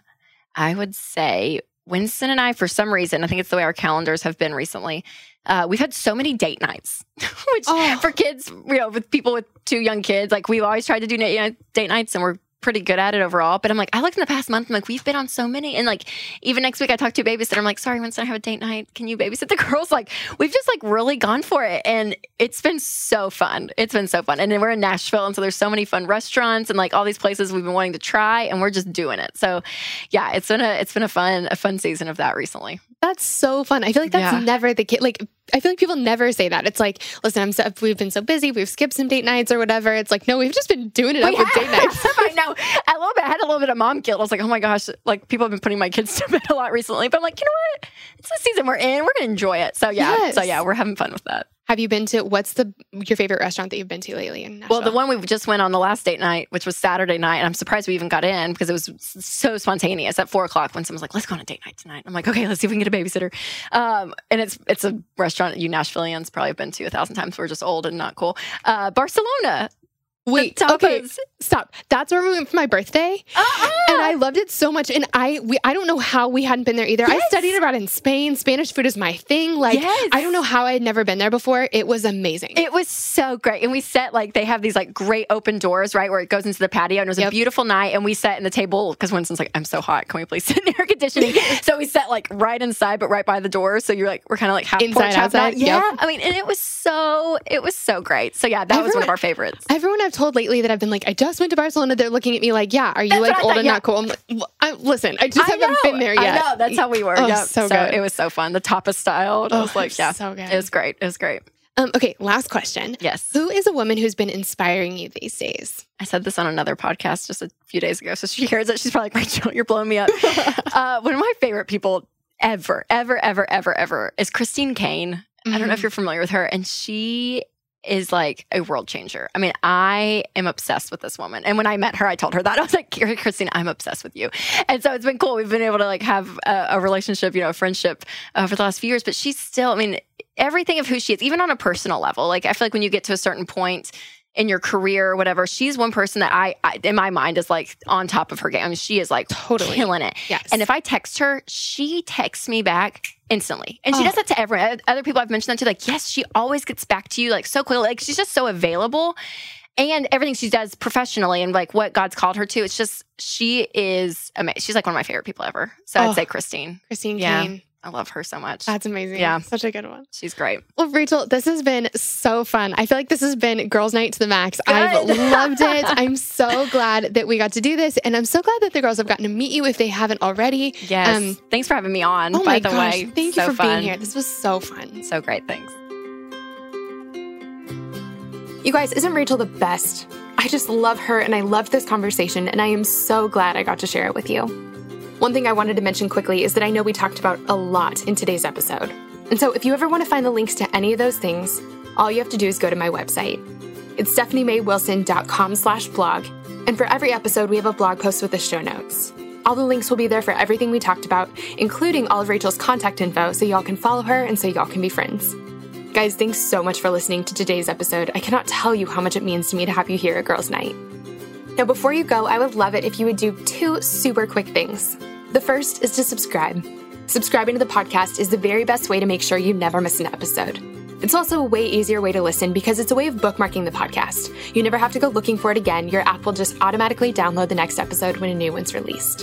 I would say Winston and I, for some reason, I think it's the way our calendars have been recently. Uh, we've had so many date nights, which Oh. for kids, you know, with people with two young kids, like we've always tried to do date nights, and we're pretty good at it overall. But I'm like, I looked in the past month, I'm like, we've been on so many, and like even next week, I talked to a babysitter. I'm like, sorry, Winston, I have a date night. Can you babysit the girls? Like, we've just like really gone for it, and it's been so fun. It's been so fun, and then we're in Nashville, and so there's so many fun restaurants and like all these places we've been wanting to try, and we're just doing it. So, yeah, it's been a it's been a fun a fun season of that recently. That's so fun. I feel like that's Yeah. never the case. Like, I feel like people never say that. It's like, listen, I'm so, we've been so busy, we've skipped some date nights or whatever. It's like, no, we've just been doing it up with date nights. I know. Bit. I had a little bit of mom guilt. I was like, oh my gosh, like people have been putting my kids to bed a lot recently. But I'm like, you know what? It's the season we're in. We're gonna enjoy it. So yeah. Yes. So yeah, we're having fun with that. Have you been to what's the your favorite restaurant that you've been to lately in Nashville? Well, the one we just went on the last date night, which was Saturday night, and I'm surprised we even got in because it was so spontaneous at four o'clock when someone's like, "Let's go on a date night tonight." I'm like, "Okay, let's see if we can get a babysitter." Um, and it's it's a restaurant that you Nashvilleians probably have been to a thousand times. We're just old and not cool. Uh, Barcelona. Wait, okay, stop. That's where we went for my birthday, Uh-uh. and I loved it so much. And I, we, I don't know how we hadn't been there either. I studied abroad in Spain. Spanish food is my thing. Like, Yes. I don't know how I had never been there before. It was amazing. It was so great. And we set like they have these like great open doors, right, where it goes into the patio. And it was a beautiful night. And we sat in the table because Winston's like, I'm so hot. Can we please sit in air conditioning? so we sat like right inside, but right by the door. So you're like, we're kind of like half Inside, porch, half outside. out. Yeah. Yep. I mean, and it was so, it was so great. So yeah, that was one of our favorites. Everyone I've told lately that I've been like, I just went to Barcelona. They're looking at me like, yeah, are you That's like old thought, and yeah. not cool? I'm like, "Well, I, listen, I just I haven't know. been there yet. I know. That's how we were. Oh, yeah. so good. it was so fun. The tapas style. It Oh, was like, yeah. so good. It was great. It was great. Um, okay, last question. Yes. Who is a woman who's been inspiring you these days? I said this on another podcast just a few days ago. So she hears it. She's probably like, Rachel, you're blowing me up. uh, one of my favorite people ever, ever, ever, ever, ever is Christine Caine. I don't know if Mhm. you're familiar with her. And she is like a world changer. I mean, I am obsessed with this woman. And when I met her, I told her that. I was like, Christina, I'm obsessed with you. And so it's been cool. We've been able to like have a, a relationship, you know, a friendship uh, for the last few years. But she's still, I mean, everything of who she is, even on a personal level. Like, I feel like when you get to a certain point, in your career or whatever, she's one person that I, I, in my mind is like on top of her game. I mean, she is like totally killing it. Yes. And if I text her, she texts me back instantly. And she oh. does that to everyone. Other people I've mentioned that to, like, yes, she always gets back to you like so quickly. Like she's just so available. And everything she does professionally and like what God's called her to, it's just she is amazing. She's like one of my favorite people ever. So oh. I'd say Christine. Christine yeah. Caine. I love her so much. That's amazing. Yeah. Such a good one. She's great. Well, Rachel, this has been so fun. I feel like this has been girls' night to the max. Good. I've loved it. I'm so glad that we got to do this. And I'm so glad that the girls have gotten to meet you if they haven't already. Yes. Um, Thanks for having me on, oh by the gosh. way. Thank so you for fun. being here. This was so fun. So great. Thanks. You guys, isn't Rachel the best? I just love her and I loved this conversation, and I am so glad I got to share it with you. One thing I wanted to mention quickly is that I know we talked about a lot in today's episode. And so if you ever want to find the links to any of those things, all you have to do is go to my website. It's stephaniemaywilson.com slash blog. And for every episode, we have a blog post with the show notes. All the links will be there for everything we talked about, including all of Rachel's contact info, so y'all can follow her and so y'all can be friends. Guys, thanks so much for listening to today's episode. I cannot tell you how much it means to me to have you here at Girls Night. Now, before you go, I would love it if you would do two super quick things. The first is to subscribe. Subscribing to the podcast is the very best way to make sure you never miss an episode. It's also a way easier way to listen because it's a way of bookmarking the podcast. You never have to go looking for it again. Your app will just automatically download the next episode when a new one's released.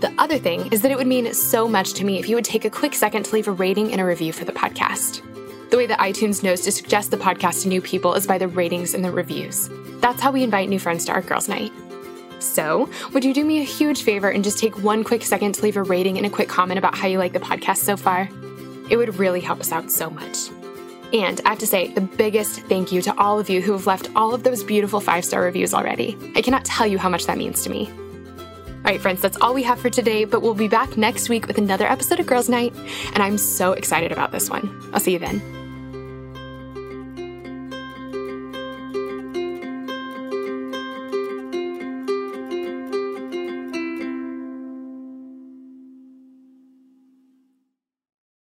The other thing is that it would mean so much to me if you would take a quick second to leave a rating and a review for the podcast. The way that iTunes knows to suggest the podcast to new people is by the ratings and the reviews. That's how we invite new friends to our girls' night. So, would you do me a huge favor and just take one quick second to leave a rating and a quick comment about how you like the podcast so far? It would really help us out so much. And I have to say, the biggest thank you to all of you who have left all of those beautiful five star reviews already. I cannot tell you how much that means to me. All right, friends, that's all we have for today, but we'll be back next week with another episode of Girls Night, and I'm so excited about this one. I'll see you then.